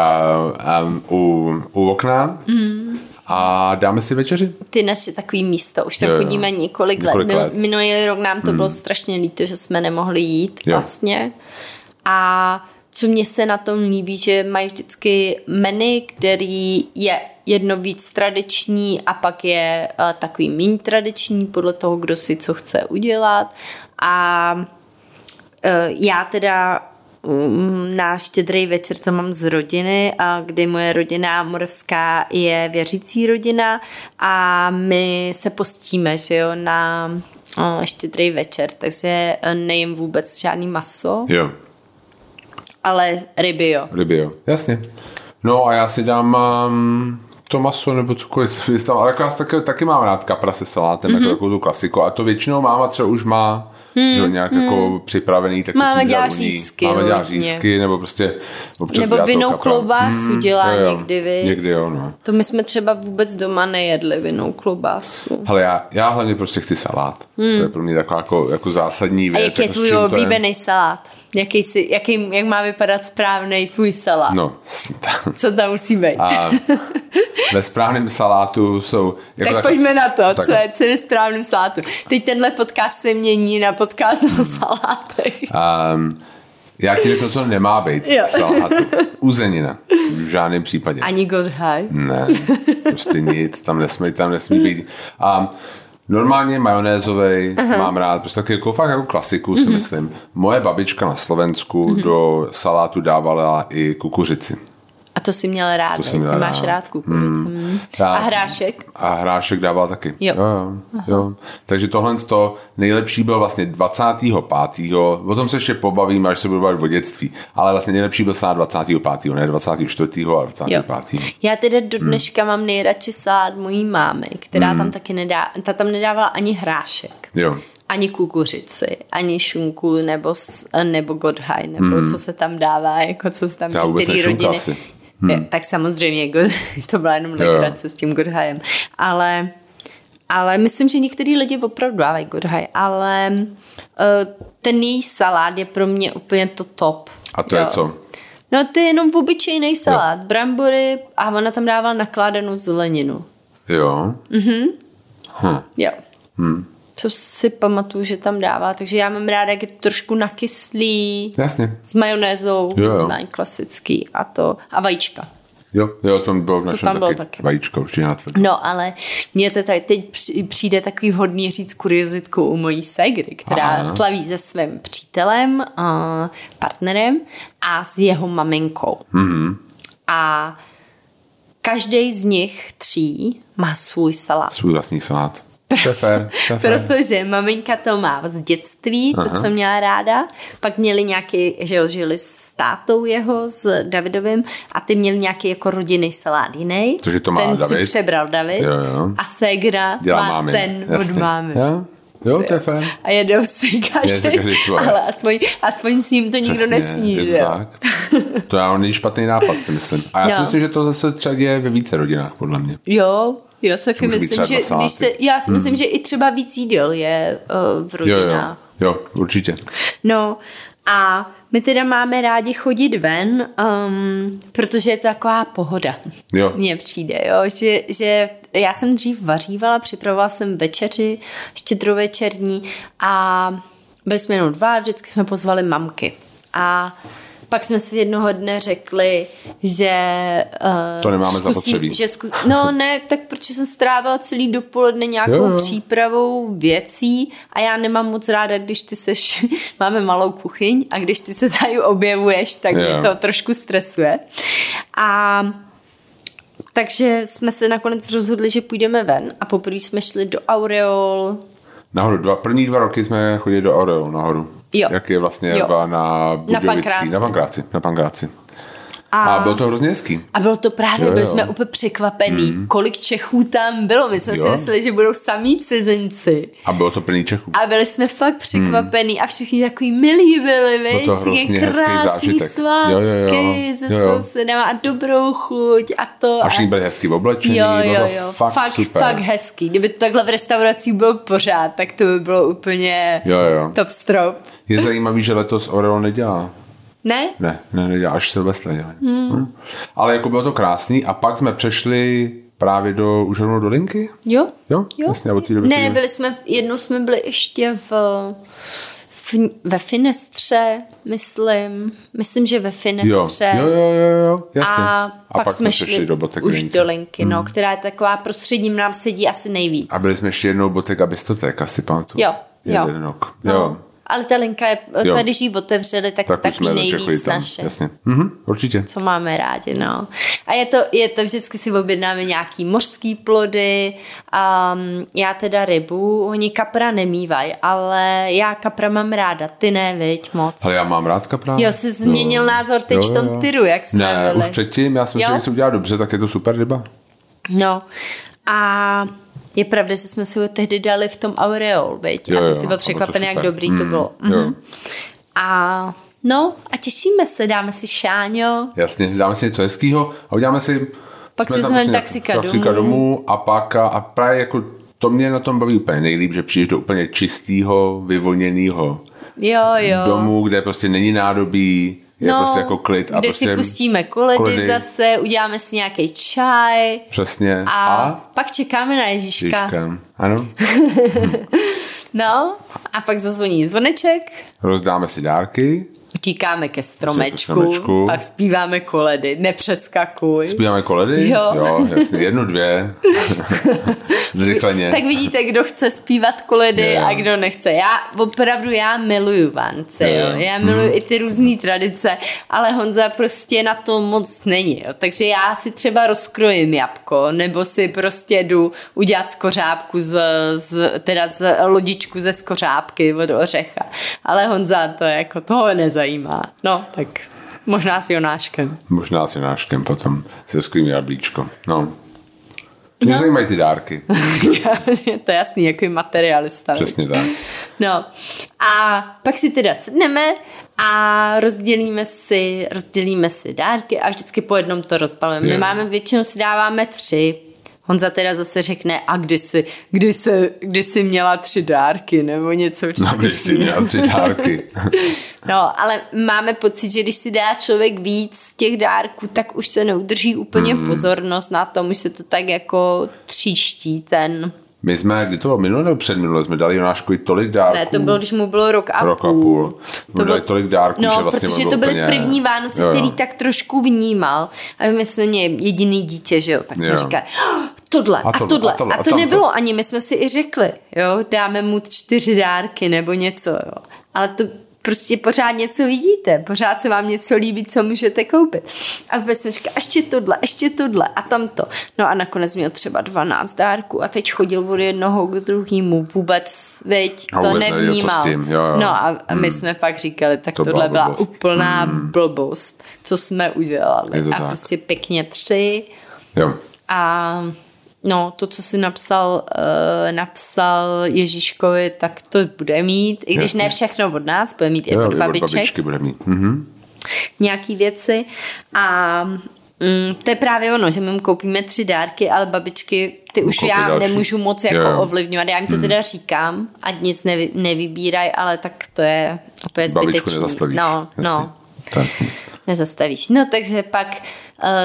a, u, u okna. Mm. A dáme si večeři.
Ty naše takový místo, už tam
Jo, jo.
chodíme několik,
Několik
let.
let.
Minulý rok nám to bylo strašně líto, že jsme nemohli jít
Jo.
vlastně. A co mně se na tom líbí, že mají vždycky menu, který je jedno víc tradiční a pak je uh, takový méně tradiční podle toho, kdo si co chce udělat. A uh, já teda na štědrý večer to mám z rodiny, a kdy moje rodina moravská je věřící rodina a my se postíme, že jo, na štědrý večer, takže uh, nejím vůbec žádný maso,
Jo,
ale ryby jo.
ryby jo. Jasně. No a já si dám um, to maso nebo cokoliv, tam, ale jako já taky, taky mám rád kapra se salátem,
Mhm.
mm-hmm. jako takovou tu klasiku a to většinou máma třeba už má hmm, že jo, nějak hmm. jako připravený, tak u ní.
řízky
Máme
hodně.
řízky, nebo prostě občas
Nebo
kapra.
klobásu dělá
jo,
někdy, vy.
Někdy jo, no.
To my jsme třeba vůbec doma nejedli vinnou klobásu.
Hele, já, já hlavně prostě chci salát. Hmm. To je pro mě taková jako, jako zásadní
A
věc.
jak je
jako
tvůj oblíbený salát? Jaký si, jaký, jak má vypadat správný tvůj salát?
No,
Co tam musí být?
a ve správném salátu jsou... Jako
tak pojďme na to,
tak-
co je, co je v správném salátu. Teď tenhle podcast se mění na podcast o salátech.
Um, já ti řeknu, co nemá být
Jo.
v salátu. Uzenina. V žádném případě.
Ani high.
Ne, prostě nic, tam nesmí, tam nesmí být. A normálně majonézový mám rád, prostě taky jako fakt jako klasiku
Mhm.
si myslím. Moje babička na Slovensku do salátu dávala i kukuřici.
A to si měl rád,
To měl
Ty máš
rád.
rád kukuřici. Hmm.
Já-
A hrášek?
A hrášek dával taky.
Jo.
Jo, jo, jo. Takže tohle z toho nejlepší byl vlastně 25. O tom se ještě pobavím, až se budu bavit o dětství. Ale vlastně nejlepší byl salát 25. Ne 24. ale 25.
Já teda
Hmm.
do dneška mám nejradši salát mojí mámy, která tam taky nedá, ta tam nedávala ani hrášek.
Jo.
Ani kukuřici, ani šunku, nebo, nebo godhaj, nebo co se tam dává, jako co se tam
Já nešunka
rodiny.
asi.
Hmm. Tak samozřejmě, god, to byla jenom legrace s tím godhajem. Ale, ale myslím, že některý lidi opravdu dávají godhaj, ale uh, ten její salát je pro mě úplně to top.
A to je co?
No to je jenom obyčejný salát, brambory a ona tam dávala nakládanou zeleninu.
Jo. Hm.
Jo. Hmm. To si pamatuju, že tam dává, takže já mám ráda, jak je to trošku nakyslý,
Jasně.
s majonézou,
Jo, jo.
klasický a to, a vajíčka.
Jo, jo, to bylo v našem
tam bylo
taky.
taky.
Vajíčko, určitě natvrdo.
No, ale mně to tady teď při- přijde takový vhodný říct kuriozitku u mojí segry, která
Aha.
slaví se svým přítelem, a partnerem a s jeho maminkou. Mm-hmm. A každý z nich tří má svůj salát.
Svůj vlastní salát. To je fér, to je fér.
Protože maminka to má z dětství, to,
Aha.
co měla ráda. Pak měli nějaký, že jo, žili s tátou jeho, s Davidovým a ty měli nějaký jako rodinný salát jiný.
Cože to má
ten si
David?
přebral David.
Jo, jo.
A Segra
Dělá
má
mámy.
ten
Jasně.
od mámy.
Jo, jo to je fér.
A jedou si každý,
si každý svoje.
ale aspoň, aspoň s ním to nikdo
Přesně,
nesní,
je to
že
tak. To já není špatný nápad, si myslím. A já si
No.
myslím, že to zase třeba děje ve více rodinách, podle mě.
Jo, já si taky myslím, že když se, já si myslím, že i třeba víc jídel je uh, v
Jo, jo,
rodinách.
jo, určitě.
No a my teda máme rádi chodit ven, um, protože je to taková pohoda.
Jo.
Mně přijde, jo, že, že já jsem dřív vařívala, připravovala jsem večeři, štědrovečerní a byli jsme jenom dva, vždycky jsme pozvali mamky. A pak jsme si jednoho dne řekli, že... Uh,
To nemáme zapotřebí.
Že zkus, no ne, tak protože jsem strávila celý dopoledne nějakou
Jo, jo.
přípravou věcí a já nemám moc ráda, když ty seš, máme malou kuchyň a když ty se tady objevuješ, tak mě
Jo.
to trošku stresuje. A takže jsme se nakonec rozhodli, že půjdeme ven a poprvé jsme šli do Aureol,
Nahoru, dva, první dva roky jsme chodili do Oreo nahoru.
Jo.
Jak je vlastně
Jo.
na Budějovický.
Pankráci.
Na Pankráci. Na Pankráci.
A,
A bylo to hrozně hezký.
a bylo to právě,
Jo,
byli
jo.
jsme úplně překvapení, mm. kolik Čechů tam bylo. My jsme si
Jo.
mysleli, že budou samí cizinci.
A bylo to plný Čechů.
A byli jsme fakt překvapení a všichni takový milí byli,
Bylo
víš,
to hezký
krásný svátky
Jo, jo, jo.
se sousedama a dobrou chuť a to.
A všichni byli hezky oblečení,
Jo,
bylo
jo,
to
jo,
fakt,
fakt,
super.
fakt hezký. Kdyby to takhle v restauracích bylo pořád, tak to by bylo úplně
Jo, jo.
top strop.
Je zajímavý, že letos Oreo nedělá.
Ne?
Ne, ne, nedělá, až Silvestra dělá. Hmm. Ale jako bylo to krásný a pak jsme přešli právě do, už rovnou do linky?
Jo.
Jo?
jo.
Jasně, od té doby
ne, byli jsme, jednou jsme byli ještě v, v ve Finestře, myslím. Myslím, že ve
Jo,
Finestře.
jo, jo, jo, jo, jasně.
A, pak, pak jsme šli
do botek
už
linky.
do linky, no, která je taková prostředím nám sedí asi nejvíc.
A byli jsme ještě jednou botek a bistotek, asi pamatuju.
Jo, jo.
Jeden rok.
No.
Jo.
Ale ta linka je,
Jo.
tady, když ji otevřeli, tak,
Tak jsme
nejvíc
tam.
naše.
Jasně. Mhm, určitě.
co máme rádi, no. A je to, je to vždycky si objednáme nějaký mořský plody, um, já teda rybu, oni kapra nemývají, ale já kapra mám ráda, ty ne, viď, moc.
Ale já mám rád kapra.
Jo, jsi změnil názor teď v tom tyru, jak jsme
Ne,
byli.
už předtím, já jsem
Jo?
si, že jsem udělal dobře, tak je to super ryba.
No a je pravda, že jsme si ho tehdy dali v tom Aureol, viď?
Jo,
a ty jsi byl
bylo to
překvapený, jak dobrý to
Mm,
bylo.
jo.
Mhm. A no a těšíme se, dáme si šáňo,
Jasně, dáme si něco hezkého a uděláme si...
Pak
jsme
si vezmeme taxika
taxika
domů.
domů a pak a, a právě jako to mě na tom baví úplně nejlíp, že přijdeš do úplně čistého, vyvolněného
jo, jo.
domu, kde prostě není nádobí, je prostě jako klid. A
No, kde
prostě
si pustíme koledy,
koledy.
zase, uděláme si nějaký čaj
Přesně.
a,
A?
pak čekáme na Ježíška.
Ježiška. Ano.
No a pak zazvoní zvoneček,
Rozdáme si dárky,
utíkáme ke stromečku,
stromečku.
pak zpíváme koledy, nepřeskakuj.
zpíváme koledy.
Jo.
jo jasně, jednu, dvě. Zrychleně.
Tak vidíte, kdo chce zpívat koledy
jo.
a kdo nechce. Já opravdu, já miluju Vánce,
Jo,
jo. Já miluju i ty různé tradice, ale Honza prostě na to moc není, jo. Takže já si třeba rozkrojím jabko, nebo si prostě jdu udělat skořápku z, z teda z lodičku ze skořápky od ořecha. Ale Honza to jako toho nezajímá. No, tak možná s Jonáškem.
Možná s Jonáškem potom se skvělým jablíčko. No. Mě no. zajímají ty dárky.
to je jasný, jako materialista.
Přesně tak.
No a pak si teda sedneme a rozdělíme si, rozdělíme si dárky a vždycky po jednom to rozbalujeme. My máme, většinou si dáváme tři. Honza teda zase řekne, a kdy jsi, kdy jsi, kdy jsi měla tři dárky, nebo něco
No, když jsi měl tři dárky.
No, ale máme pocit, že když si dá člověk víc těch dárků, tak už se neudrží úplně
Hmm.
pozornost na tom, už se to tak jako tříští ten...
My jsme, kdy to bylo minule nebo předminule, jsme dali Jonáškovi tolik dárků.
Ne, to bylo, když mu bylo rok a
Rok a
půl.
půl. Mu dali tolik dárků,
no,
že vlastně
protože to byly
úplně-
první Vánoce,
Jo, jo.
který tak trošku vnímal. A my jsme jediný dítě, že jo, tak jsme
Jo.
říkali, "Oh, tohle a, tohle, a tohle. A,
tohle, a
to
tamto."
nebylo ani, my jsme si i řekli, jo, dáme mu čtyři dárky nebo něco, jo. Ale to prostě pořád něco vidíte, pořád se vám něco líbí, co můžete koupit. A vůbec jsem říkala, ještě tohle, ještě tohle a tamto. No a nakonec měl třeba 12 dárků a teď chodil od jednoho k druhému, vůbec, veď,
A
to
vůbec
nevnímal.
tím, jo, jo.
No a a my jsme pak říkali, tak
To
to
byla
tohle byla
blbost.
úplná blbost, co jsme udělali. A
tak.
prostě pěkně tři
Jo.
a no, to, co si napsal, uh, napsal Ježíškovi, tak to bude mít, i když
Jasně.
ne všechno od nás, bude mít i
Jo,
od
i od
babiček,
babičky bude mít. Mhm.
nějaký věci a mm, to je právě ono, že my mu koupíme tři dárky, ale babičky, ty už
koupí
já
další.
nemůžu moc jako
Jo, jo.
ovlivňovat, já jim to teda říkám, ať nic nevy, nevybírají, ale tak to je opět
Babičku
zbytečný.
nezastavíš.
No,
Jasně.
no,
To jasný.
nezastavíš. No takže pak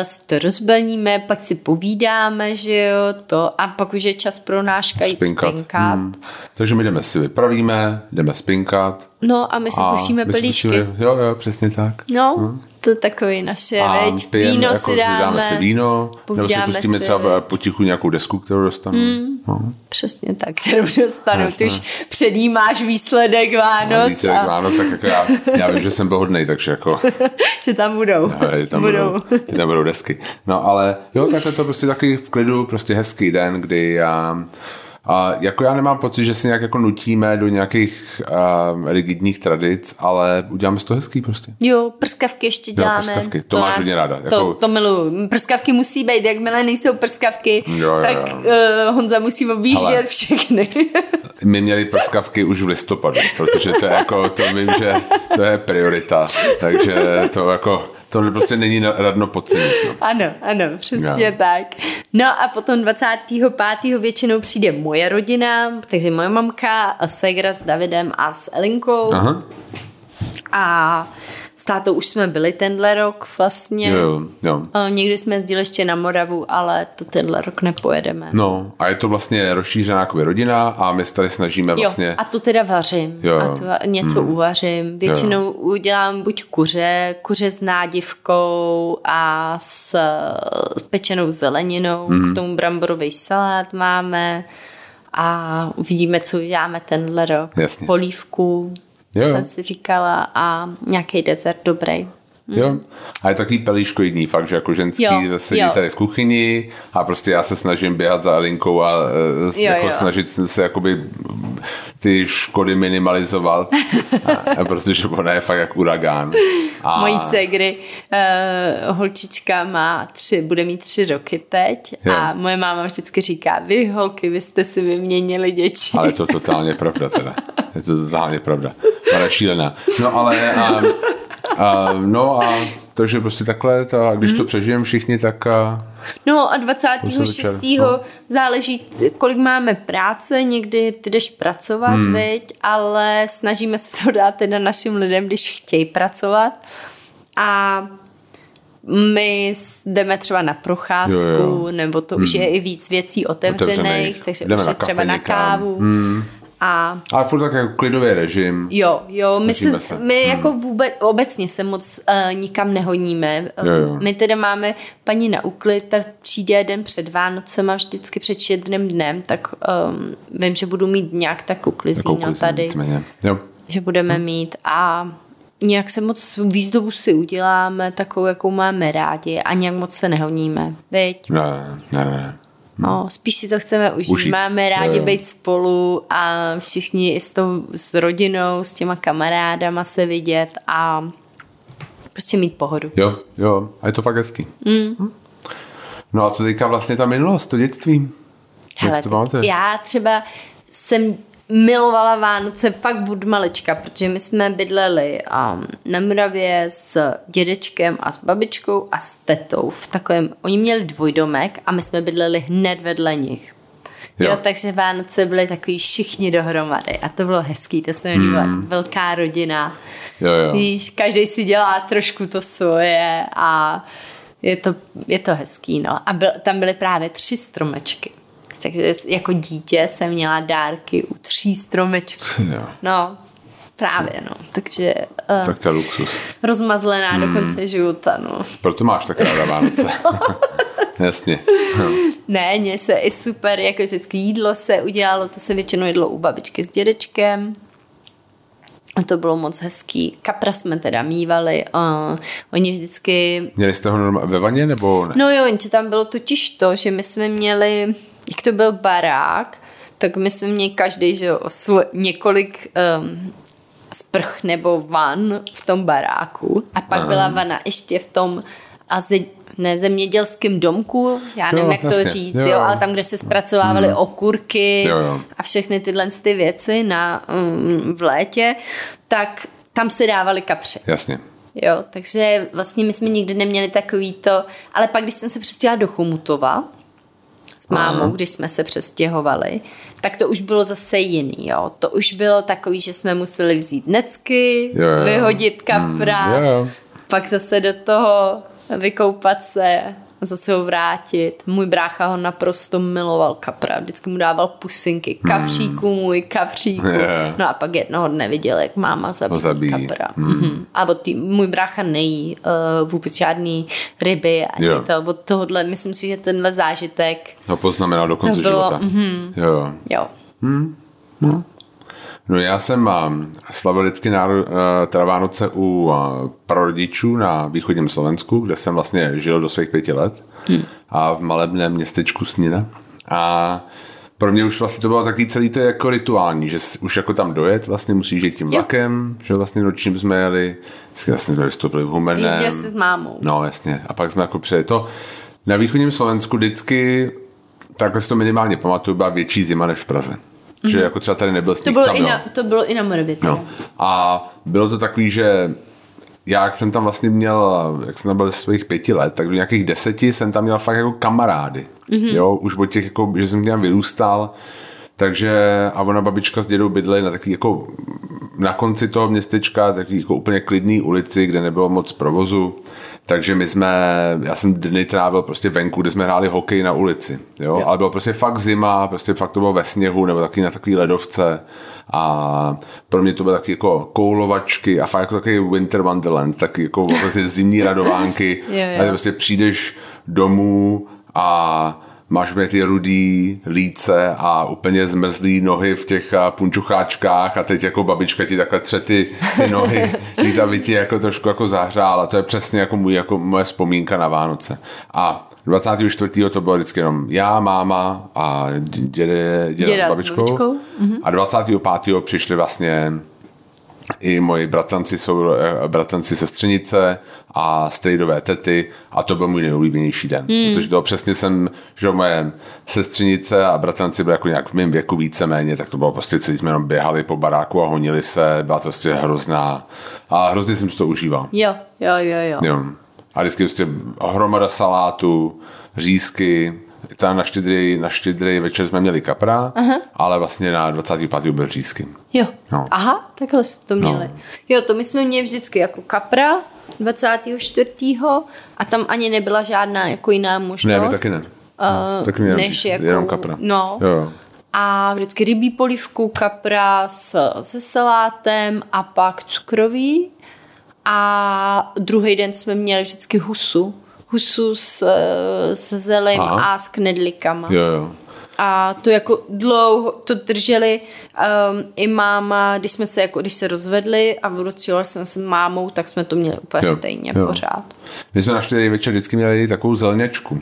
si to rozbalníme, pak si povídáme, že jo, to a pak už je čas pro náš jít
Spinkat.
spinkat.
Hmm. Takže my jdeme si vypravíme, jdeme spinkat.
No a my si
a
pustíme pelíšky.
Jo, jo, přesně tak.
No, to takový naše,
A
veď,
pijeme,
víno
jako,
si dáme.
dáme si víno, nebo si pustíme
si,
třeba
veď.
potichu nějakou desku, kterou dostanu. Mm. No.
Přesně tak, kterou dostanu.
Jasně.
Ty už předjímáš výsledek Vánoc
více jak
a,
Vánoc, tak jako já, já vím, že jsem byl hodnej, takže jako
že tam budou.
že tam budou, že tam budou desky. No ale jo, takhle to prostě taky v klidu, prostě hezký den, kdy já a jako já nemám pocit, že si nějak jako nutíme do nějakých uh, rigidních tradic, ale uděláme z toho hezký prostě.
Jo, prskavky ještě děláme.
prskavky, to máš hodně ráda,
To,
jako-
to miluju. Prskavky musí být, jakmile nejsou prskavky,
Jo, jo,
tak
jo.
Uh, Honza musí objíždět všechny.
My měli prskavky už v listopadu, protože to je jako, to vím, že to je priorita, takže to jako, to prostě není radno podcenit. No.
ano, ano, přesně
Jo.
tak. No a potom 25. většinou přijde moje rodina, takže moje mamka, a Segra s Davidem a s Elinkou.
Aha.
A S tátou už jsme byli tenhle rok vlastně.
Jo, jo.
A Někdy jsme jezdili ještě na Moravu, ale to tenhle rok nepojedeme.
No a je to vlastně rozšířená jakoby rodina a my se tady snažíme vlastně...
Jo, a to teda vařím.
Jo,
A
jo.
to něco mm. uvařím. Většinou udělám buď kuře, kuře s nádivkou a s s pečenou zeleninou. Mm. K tomu bramborový salát máme a uvidíme, co uděláme tenhle rok.
Jasně.
Polívku,
Jo, jo.
jsem si říkala, a nějaký dezert dobrý.
Jo. A je takový pelíškoidní fakt, že jako ženský
Jo,
sedí
jo.
tady v kuchyni a prostě já se snažím běhat za Alinkou a eh,
Jo,
jako
jo.
snažit se jakoby ty škody minimalizovat, a, protože ona je fakt jak uragán. A,
Mojí segry, uh, holčička má tři, bude mít tři roky teď
Jo.
a moje máma vždycky říká, vy holky, vy jste si vyměnili děti.
ale je to totálně pravda teda. Je to totálně pravda. Je šílená. No ale a, a, no a takže prostě takhle, to, a
Mhm.
když to přežijeme všichni, tak a,
No a 26.
večer, no.
záleží, kolik máme práce, někdy ty jdeš pracovat, hmm. viď, ale snažíme se to dát teda našim lidem, když chtějí pracovat. A my jdeme třeba na procházku,
Jo, jo.
nebo to už je i víc věcí otevřených,
Otevřených.
takže
Jdeme
už je třeba na kávu. A
ale furt tak jako klidový režim.
Jo, jo, my,
Snažíme
se,
se.
my jako vůbec, obecně se moc uh, nikam nehoníme.
Jo, jo.
My teda máme paní na úklid, ta přijde den před Vánocema, vždycky před štědrým dnem, tak um, vím, že budu mít nějak tak uklizíno
uklizení,
tady,
nicméně. Jo.
že budeme mít a nějak se moc výzdobu si uděláme, takovou, jakou máme rádi a nějak moc se nehoníme, veď?
Ne, ne, ne.
No, spíš si to chceme užít.
Užít.
Máme rádi
Jo.
být spolu a všichni i s, tou, s rodinou, s těma kamarádama se vidět a prostě mít pohodu.
Jo, jo, a je to fakt hezký. Mm. No a co teďka vlastně ta minulost, to dětství? Jak
Hele,
si to pamatuješ?
já třeba jsem milovala Vánoce fakt od malička, protože my jsme bydleli um, na Moravě s dědečkem a s babičkou a s tetou v takovém, oni měli dvojdomek a my jsme bydleli hned vedle nich.
Jo.
Jo. takže Vánoce byly takový všichni dohromady a to bylo hezký, to se mi líbilo, mm. velká rodina.
Jo, jo.
Víš, každý si dělá trošku to svoje a je to, je to hezký, no. A byl, tam byly právě tři stromečky. Takže jako dítě jsem měla dárky u tří stromečků.
Jo.
No, právě, no. Takže uh,
Tak to je luxus.
rozmazlená do konce života, no.
Proto máš tak ráda Vánoce. Jasně.
Ne, mně se i super, jako vždycky jídlo se udělalo, to se většinou jedlo u babičky s dědečkem. A to bylo moc hezký. Kapra jsme teda mývali. Uh, oni vždycky...
Měli jste ho normálně ve vaně, nebo ne?
No jo, jenže tam bylo totiž to, že my jsme měli, jak to byl barák, tak my jsme měli každý, že jo, svoj, několik um, sprch nebo van v tom baráku. A pak byla vana ještě v tom a ze, ne, zemědělském domku, já nevím,
Jo,
jak
jasně.
to říct,
Jo,
jo,
jo.
ale tam, kde se zpracovávaly mm. okurky
Jo, jo.
a všechny tyhle ty věci na, um, v létě, tak tam se dávali kapři.
Jasně.
Jo, takže vlastně my jsme nikdy neměli takový to, ale pak, když jsem se přestěhovala do Chomutova mámou, když jsme se přestěhovali, tak to už bylo zase jiný, jo. To už bylo takový, že jsme museli vzít necky,
Jo, jo.
vyhodit kapra,
Mm, jo, jo.
pak zase do toho vykoupat se a zase ho vrátit. Můj brácha ho naprosto miloval kapra, vždycky mu dával pusinky, kapříku můj, kapříku.
Jo.
No a pak jednoho dne viděl, jak máma zabíjí,
zabíjí.
kapra. Mm. A od tý, můj brácha nejí uh, vůbec žádný ryby ani
Jo.
to. Od tohohle, myslím si, že tenhle zážitek,
To poznamenal do konce
bylo,
života. Mm-hmm. Jo, jo.
jo.
No já jsem um, slavil vždycky náro, uh, teda Vánoce u uh, prarodičů na východním Slovensku, kde jsem vlastně žil do svých pěti let hmm. a v malebném městečku Snina. A pro mě už vlastně to bylo takový celý to jako rituální, že už jako tam dojet, vlastně musíš jít tím
Jo.
vlakem, že vlastně nočním jsme jeli, vždycky vlastně vystoupili v Humenném.
Jezdil jsi s mámou.
No jasně. A pak jsme jako přijeli to. Na východním Slovensku vždycky, takhle si to minimálně pamatuju, byla větší zima než v Praze. Mm-hmm. Že jako třeba tady nebyl
To
sníh
bylo,
tam,
i na, to bylo i na Moravě.
No. A bylo to takový, že já, jak jsem tam vlastně měl, jak jsem tam byl svých pěti let, tak do nějakých deseti jsem tam měl fakt jako kamarády. Mm-hmm. Jo, už od těch, jako, že jsem tam vyrůstal, takže a ona babička s dědou bydleli na takový jako na konci toho městečka, taky jako úplně klidný ulici, kde nebylo moc provozu, takže my jsme, já jsem dny trávil prostě venku, kde jsme hráli hokej na ulici, jo? jo. ale bylo prostě fakt zima, prostě fakt to bylo ve sněhu nebo taky na takový ledovce a pro mě to bylo taky jako koulovačky a fakt jako takový winter wonderland, taky jako vlastně zimní radovánky
jo, jo.
a prostě přijdeš domů a máš úplně ty rudý líce a úplně zmrzlý nohy v těch punčucháčkách a teď jako babička ti takhle tře ty, ty nohy, víc aby ti jako trošku jako zahřála. To je přesně jako, můj, jako moje vzpomínka na Vánoce. A 24. to bylo vždycky jenom já, máma a děde, děda, děda s babičkou. S babičkou. Mhm. A 25. přišli vlastně i moji bratranci jsou eh, bratranci sestřenice a strejdové tety a to byl můj nejoblíbenější den. Hmm. Protože to přesně jsem, že moje sestřenice a bratranci byli jako nějak v mém věku víceméně, tak to bylo prostě, celý jsme jenom běhali po baráku a honili se, byla to prostě hrozná a hrozně jsem si to užíval.
Jo, jo, jo, jo. jo.
A vždycky prostě hromada salátu, řízky, teda na štědrý, na štědrý večer jsme měli kapra, Aha. ale vlastně na 25. byl řízky.
Jo. No. Aha, takhle jste to měli. No. Jo, to my jsme měli vždycky jako kapra 24. a tam ani nebyla žádná jako jiná možnost.
Ne, my taky ne. Uh, taky
než říct, jako,
jenom kapra.
No.
Jo.
A vždycky rybí polivku, kapra s, se salátem a pak cukrový. A druhý den jsme měli vždycky husu husu s, se zelím Aha. a s knedlikama.
Jo, jo.
A to jako dlouho to drželi um, i máma, když jsme se jako, když se rozvedli a vrocila jsem s mámou, tak jsme to měli úplně jo, stejně jo. pořád.
My jsme na čtyři večer vždycky měli takovou zelněčku.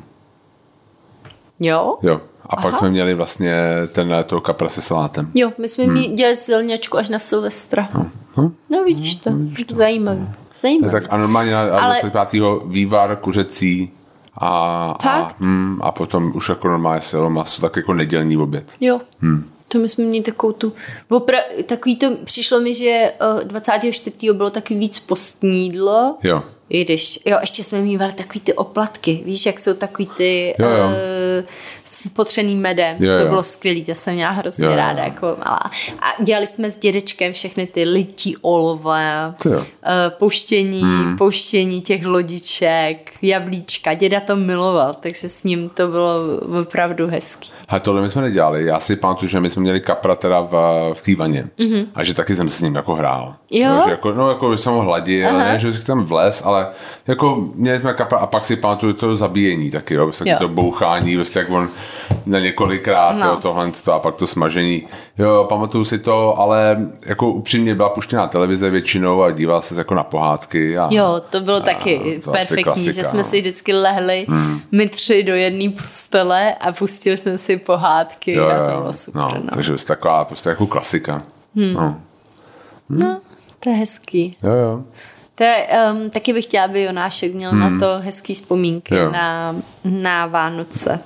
Jo?
Jo. A Aha. pak jsme měli vlastně ten to kapra se salátem.
Jo, my jsme hmm. měli zelněčku až na Silvestra. No, no, no vidíš to, no, vidíš to. zajímavý. Zajímavý.
Tak a normálně na Ale... 25. vývar kuřecí a, a, hmm, a potom už jako normálně silo maso, tak jako nedělní oběd.
Jo. Hmm. To my jsme měli takovou tu, opra- takový to, přišlo mi, že uh, 24. bylo takový víc postní jídlo.
Jo.
I když, jo, ještě jsme mývali takový ty oplatky, víš, jak jsou takový ty
jo, jo. Uh,
s potřeným medem. Jo, to jo. bylo skvělé, to jsem měla hrozně jo, ráda. Jako malá. A dělali jsme s dědečkem všechny ty lití olové, uh, pouštění, hmm. pouštění těch lodiček, jablíčka. Děda to miloval, takže s ním to bylo opravdu hezký.
A tohle my jsme nedělali. Já si pamatuju, že my jsme měli kapra teda v, v té vaně. Mm-hmm. A že taky jsem s ním jako hrál.
Jo?
No, že jako, no, jako jsem ho hladil, ne, že jsem vles, ale jako měli jsme kapra a pak si pamatuju to zabíjení taky, jo, jo. to bouchání, prostě jak on na několikrát, no. jo, tohle a pak to smažení. Jo, pamatuju si to, ale jako upřímně byla puštěná televize většinou a díval se jako na pohádky. A,
jo, to bylo a, taky to perfektní, klasika, že jsme no. si vždycky lehli hmm. my tři do jedné postele a pustili jsme si pohádky jo, a to bylo super.
No, no. Takže to taková prostě jako klasika. Hmm. No.
Hmm. no, to je hezký.
Jo, jo.
To je, um, taky bych chtěla, aby Jonášek měl hmm. na to hezký vzpomínky na, na Vánoce.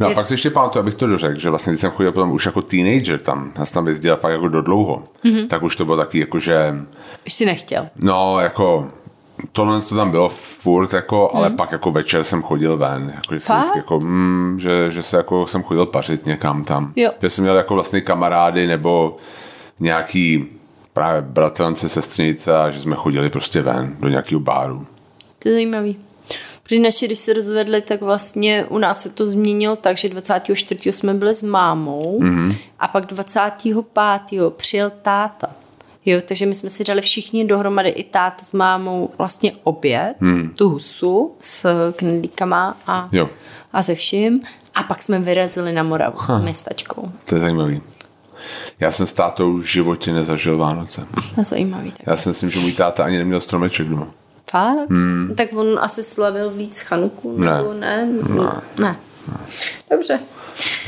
No a pak si ještě pamatuju, abych to dořekl, že vlastně, když jsem chodil potom už jako teenager tam, já jsem tam jezdil fakt jako do dlouho, mm-hmm. tak už to bylo taky jako, že...
Už si nechtěl.
No, jako tohle to tam bylo furt, jako, ale mm. pak jako večer jsem chodil ven, jako, že, jsem, jako, mm, že, že se jako jsem chodil pařit někam tam.
Jo.
Že jsem měl jako vlastně kamarády nebo nějaký právě bratrance, sestřenice a že jsme chodili prostě ven do nějakého báru.
To je zajímavý. Protože naši, když se rozvedli, tak vlastně u nás se to změnilo tak, že 24. jsme byli s mámou mm-hmm. a pak 25. přijel táta. Jo, takže my jsme si dali všichni dohromady i táta s mámou vlastně oběd, mm. tu husu s knedlíkama a,
jo.
a se vším. A pak jsme vyrazili na Moravu ha. městačkou.
To je zajímavý. Já jsem s tátou v životě nezažil Vánoce.
To je zajímavý.
Tak. Já si myslím, že můj táta ani neměl stromeček doma.
Fakt? Hmm. Tak on asi slavil víc Chanuku, nebo ne? Ne. ne. ne. Dobře.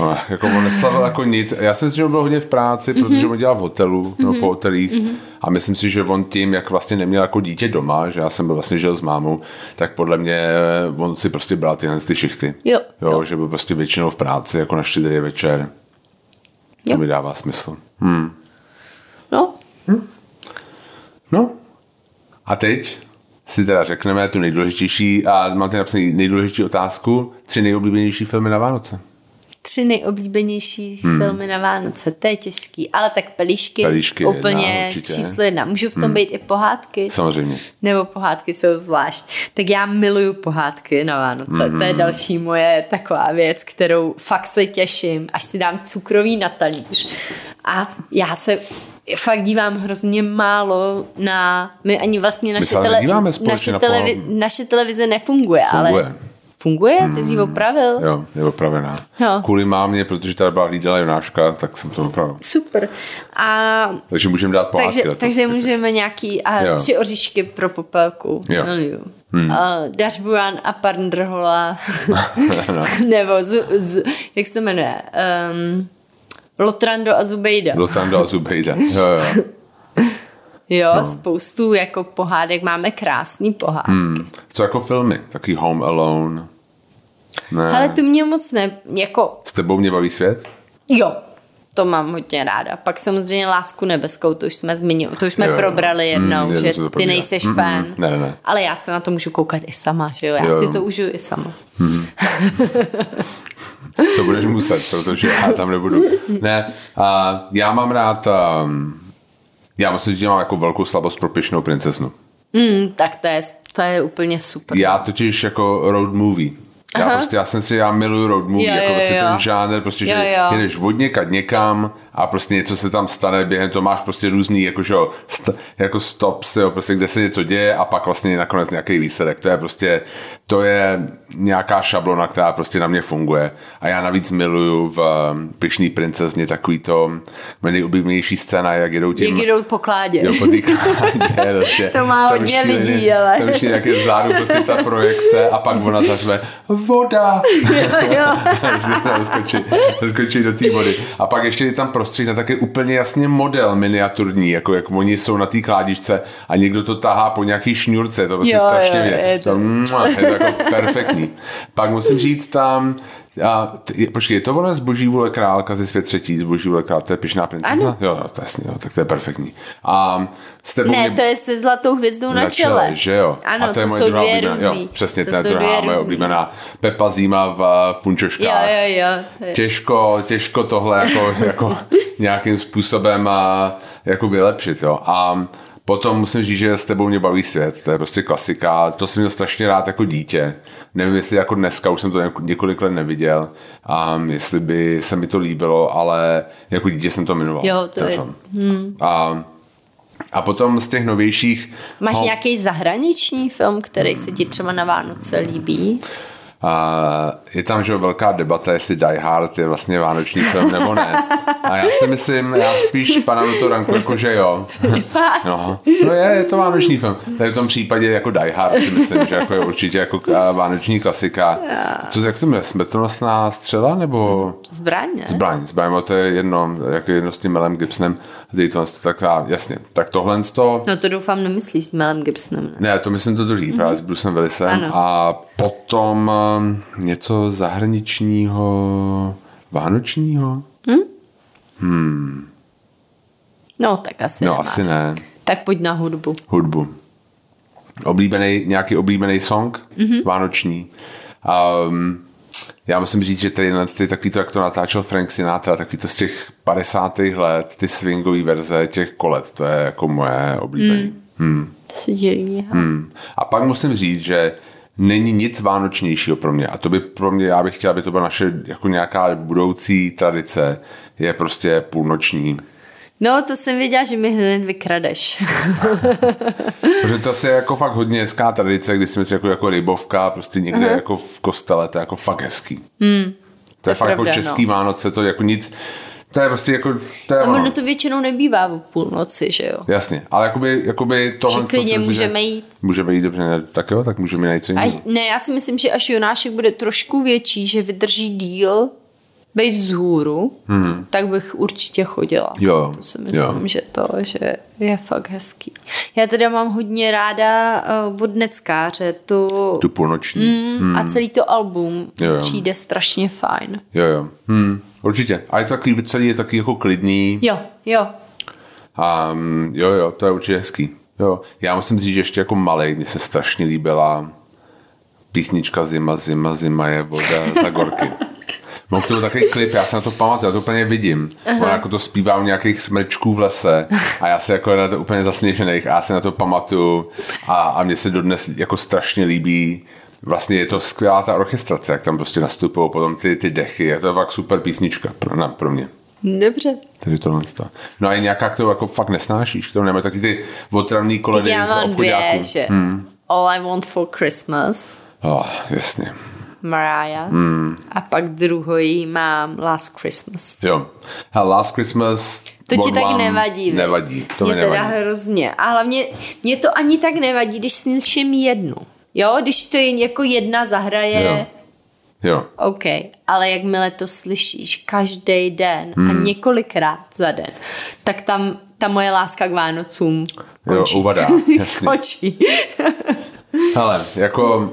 No, jako on neslavil jako nic. Já si myslím, že on byl hodně v práci, mm-hmm. protože on dělal v hotelu, mm-hmm. no, po hotelích. Mm-hmm. A myslím si, že on tím, jak vlastně neměl jako dítě doma, že já jsem byl vlastně žil s mámou, tak podle mě on si prostě bral tyhle ty šichty.
Jo,
jo, jo. že byl prostě většinou v práci, jako na štědrý večer. Jo. To mi dává smysl. Hmm.
No.
Hm? No. A teď si teda řekneme tu nejdůležitější a máte napsaný nejdůležitější otázku, tři nejoblíbenější filmy na Vánoce.
tři nejoblíbenější hmm. filmy na Vánoce, to je těžký, ale tak pelíšky,
Pelíšky
úplně
jedna,
číslo jedna. Můžou v tom hmm. být i pohádky?
Samozřejmě.
Nebo pohádky jsou zvlášť. Tak já miluju pohádky na Vánoce. Mm-hmm. To je další moje taková věc, kterou fakt se těším, až si dám cukrový na talíř. A já se fakt dívám hrozně málo na... My ani vlastně naše, tele, naše,
na
televi, naše televize nefunguje,
Funguje.
ale... Funguje? Ty jsi ji opravil?
Jo, je opravená.
Jo.
Kvůli mámě, protože tady byla hlídala Jonáška, tak jsem to opravil.
Super. A
Takže můžeme dát pohádky.
takže, takže můžeme nějaký a
Jo.
tři oříšky pro popelku.
Jo.
Miluju. Hmm. Uh, Dařbujan a Parndrhola.
No.
Nebo z, z, jak se to jmenuje? Um, Lotrando a Zubejda.
Lotando a Zubejda. Jo, jo.
jo, no. spoustu jako pohádek. Máme krásný pohádky. Hmm.
Hmm. Co jako filmy? Taký Home Alone. Ne.
Ale to mě moc ne, jako,
S tebou mě baví svět?
jo, to mám hodně ráda. Pak samozřejmě Lásku nebeskou, to už jsme zmiňovali, to už jsme
Jo, jo.
probrali jednou,
Mm,
že ty nejseš
Mm,
fan.
mm, ne, ne, ne.
Ale já se na to můžu koukat i sama, že jo? Já
Jo,
si to užiju i sama.
To budeš muset, protože já tam nebudu. Ne, a já mám rád, um, já musím říct, že mám jako velkou slabost pro pěšnou princeznu.
Mm, tak to je, to je úplně super.
Já totiž jako road movie. Já
Aha.
prostě, já jsem si, já miluju road movie,
Jo,
jako
jo,
prostě
jo.
ten žánr, prostě, že
Jo, jo.
jedeš od někad někam a prostě něco se tam stane, během toho máš prostě různý, jako, že jo, st- jako stops, jo, prostě kde se něco děje a pak vlastně nakonec nějaký výsledek. To je prostě, to je nějaká šablona, která prostě na mě funguje. A já navíc miluju v um, Pyšný princezně takový to, moje nejoblíbenější scéna, jak jedou tím...
Jak jdou po kládě.
Jo, po kládě, prostě.
To má hodně lidí, ale-
Tam ještě nějaké vzadu prostě ta projekce a pak ona zařve voda.
jo.
skočí, skočí do té vody. A pak ještě je tam prostřih na taky úplně jasně model miniaturní, jako jak oni jsou na té kládičce a někdo to tahá po nějaký šňůrce, to prostě
Jo,
strašně
jo,
je,
je to-
mua, je to jako perfektní. Pak musím říct tam, a, je, počkej, je to ono z Boží vůle králka ze svět třetí, z Boží vůle králka, to je pišná princezna?
Ano.
Jo, jo, to je jasný, jo, tak to je perfektní. A s tebou
Ne,
mě-
to je se zlatou hvězdou na,
na čele, že jo?
Ano,
a to, je moje
jsou
druhá
dvě
oblíbená.
různý.
Jo, přesně,
to
to je druhá moje oblíbená. Pepa Zima v, v
Jo,
punčoškách.
jo, jo. to je-
Těžko, těžko tohle jako, jako nějakým způsobem a, jako vylepšit, jo. A potom musím říct, že s tebou mě baví svět. To je prostě klasika. To jsem měl strašně rád jako dítě. Nevím, jestli jako dneska, už jsem to něko- několik let neviděl, a jestli by se mi to líbilo, ale jako dítě jsem to miloval.
Jo, to je-
film. A, a potom z těch novějších...
Máš
no,
nějaký zahraniční film, který se ti třeba na Vánoce líbí?
A je tam, že velká debata, jestli Die Hard je vlastně vánoční film nebo ne. A já si myslím, já spíš padám toho ranku, jako že jo. No, no je, je to vánoční film. Tak v tom případě jako Die Hard si myslím, že jako je určitě jako k- vánoční klasika. Co, jak se jmenuje, smrtonosná střela nebo...
Zbraň, ne?
Zbraň, zbraň, to je jedno, jako jedno s tím Melem Gibsonem. Tady to, tak a, jasně. Tak tohle z toho,
No to doufám nemyslíš s Melem Gibsonem, ne?
ne, to myslím to druhý, mm-hmm. právě s Brucem Willisem.
Ano.
A potom um, něco zahraničního, vánočního?
No tak asi
No,
nemáš.
asi ne.
Tak pojď na hudbu.
Hudbu. Oblíbený, nějaký oblíbený song? Mm-hmm. Vánoční. Um, já musím říct, že tady ty, takový to, jak to natáčel Frank Sinatra, takový to z těch 50. let, ty swingové verze těch kolet, to je jako moje oblíbený. Mm. Hmm.
To líbí, ha?
Hmm. A pak musím říct, že není nic vánočnějšího pro mě. A to by pro mě, já bych chtěl, aby to byla naše jako nějaká budoucí tradice, je prostě půlnoční.
No, to jsem věděla, že mi hned vykradeš.
Protože to je jako fakt hodně hezká tradice, kdy si myslím, jako, jako rybovka, prostě někde
Aha.
jako v kostele, to je jako fakt hezký. Hmm. To je
je
fakt
pravda,
jako český
no.
Vánoce, to jako nic, to je prostě jako, to je
A
ono.
ono to většinou nebývá o půlnoci, že jo?
Jasně, ale jakoby, jakoby tohle...
Že
to
klidně
že-
můžeme jít.
Můžeme jít dobře, ne? tak jo, tak můžeme najít co
A,
jiného.
ne, já si myslím, že až Jonášek bude trošku větší, že vydrží díl, být vzhůru, hmm. tak bych určitě chodila.
Jo,
To si myslím,
jo.
že to že je fakt hezký. Já teda mám hodně ráda uh, od Neckáře tu,
Tu půlnoční.
mm, a celý to album
Jo, jo.
přijde strašně fajn.
Jo, jo. Hmm, určitě. A je to takový, celý je takový jako klidný.
Jo, jo.
Um, jo, jo, to je určitě hezký. Jo. Já musím říct, že ještě jako malej mi se strašně líbila písnička Zima, zima, zima je voda za gorky. Mám k tomu takový klip, já se na to pamatuju, já to úplně vidím. Uh-huh. On jako to zpívá u nějakých smrčků v lese a já se jako na to úplně zasněžených a já se na to pamatuju a, a mně se dodnes jako strašně líbí vlastně je to skvělá ta orchestrace, jak tam prostě nastupují potom ty, ty dechy, je to fakt super písnička pro, na, pro mě.
Dobře.
Takže tohle to. No a je nějaká, kterou jako fakt nesnášíš, kterou nemáš taky ty otravný koledy
Já
z
mám
obchodáků.
dvě, že
Hmm.
All I Want for Christmas,
Oh, jasně.
Mariah,
Hmm.
a pak druhý mám Last Christmas.
Jo. Hele, Last Christmas
To ti tak nevadí?
Nevadí, to
mě
mi
teda
nevadí.
hrozně. A hlavně mě to ani tak nevadí, když slyším jednu. Jo, když to je jako jedna zahraje,
Jo. Jo.
OK, ale jakmile to slyšíš každý den
Hmm.
a několikrát za den, tak tam ta moje láska k Vánocům
Jo,
končí.
uvadá, jasně.
končí.
Hele, jako um,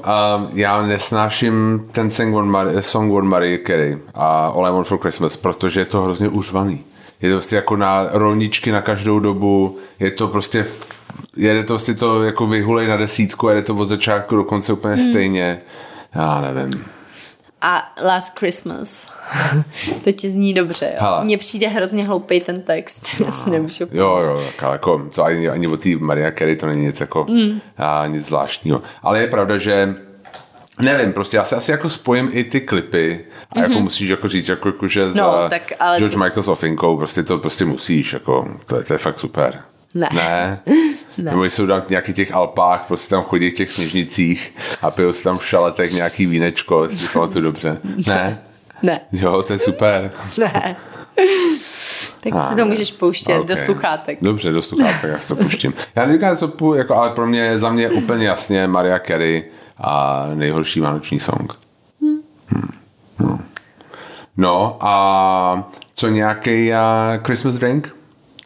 já nesnáším ten song od, Mar- song od Marie Carey a All I Want for Christmas, protože je to hrozně užvaný. Je to prostě jako na rolničky na každou dobu, je to prostě jede to si to jako vyhulej na desítku jede to od začátku do konce úplně
Hmm.
stejně. Já nevím.
A Last Christmas. to ti zní dobře, jo. Mně přijde hrozně hloupý ten text. Já si nemůžu
Jo, jo, tak jako, to ani, ani od té Maria Carey to není nic jako mm. a, nic zvláštního. Ale je pravda, že nevím, prostě já se asi jako spojím i ty klipy a jako musíš jako říct, jako, jako že za
Mhm. tak ale
George Michael s Ofinkou, prostě to prostě musíš, jako, to, je, to je fakt super.
Ne.
Ne.
Ne.
Nebo jsou tam v nějakých těch Alpách, prostě tam chodí v těch sněžnicích a pijou tam v šaletech nějaký vínečko, jestli si pamatuju dobře. Ne.
Ne,
Jo, to je super.
ne. tak si to můžeš pouštět do
Okay.
sluchátek.
Dobře, do sluchátek, já si to puštím. Já neříkám, že to jako, ale pro mě, za mě úplně jasně Maria Carey a nejhorší vánoční song. Hmm. No. no a co nějaký uh, Christmas drink?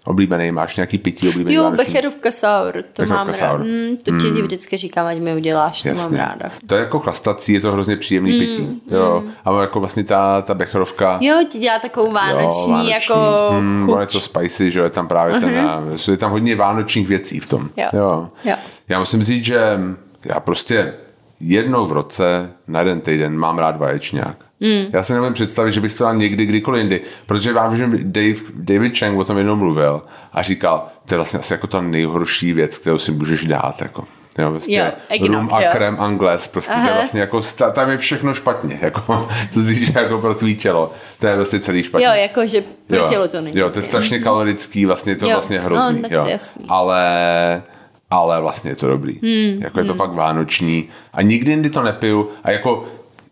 Oblíbený, máš nějaký pití oblíbený
Jo,
vánoční?
becherovka sour, to
Becherovka
mám rád.
sour.
Mm, to ti vždycky říkám, ať mi uděláš, to mám
Jasně.
ráda.
To je jako chlastací, je to hrozně příjemný
Hmm,
pití. Jo. A jako vlastně ta, ta becherovka,
Jo, ti dělá takovou vánoční,
vánoční.
jako
Hmm,
chuť.
je to spicy, že jo, je tam právě ten, uh, je tam hodně vánočních věcí v tom.
Jo.
jo.
Jo.
Já musím říct, že já prostě jednou v roce na jeden týden mám rád vaječňák. Mm. Já si nevím představit, že bych to dal někdy, kdykoliv jindy, protože já vím, že Dave, David Chang o tom jednou mluvil a říkal, to je vlastně asi jako ta nejhorší věc, kterou si můžeš dát. Jako. Jo, prostě
Jo,
rum a
jo.
krem angles, prostě to je
Aha.
vlastně jako, tam je všechno špatně, jako, co se týče jako pro tvý tělo, to je vlastně celý špatně.
Jo, jako, že pro tělo to není.
Jo, to je strašně kalorický, vlastně je to
Jo,
vlastně hrozný.
no, tak
jo.
to je jasný.
Ale, ale vlastně je to dobrý. Hmm, jako je to fakt vánoční. A nikdy jindy to nepiju. A jako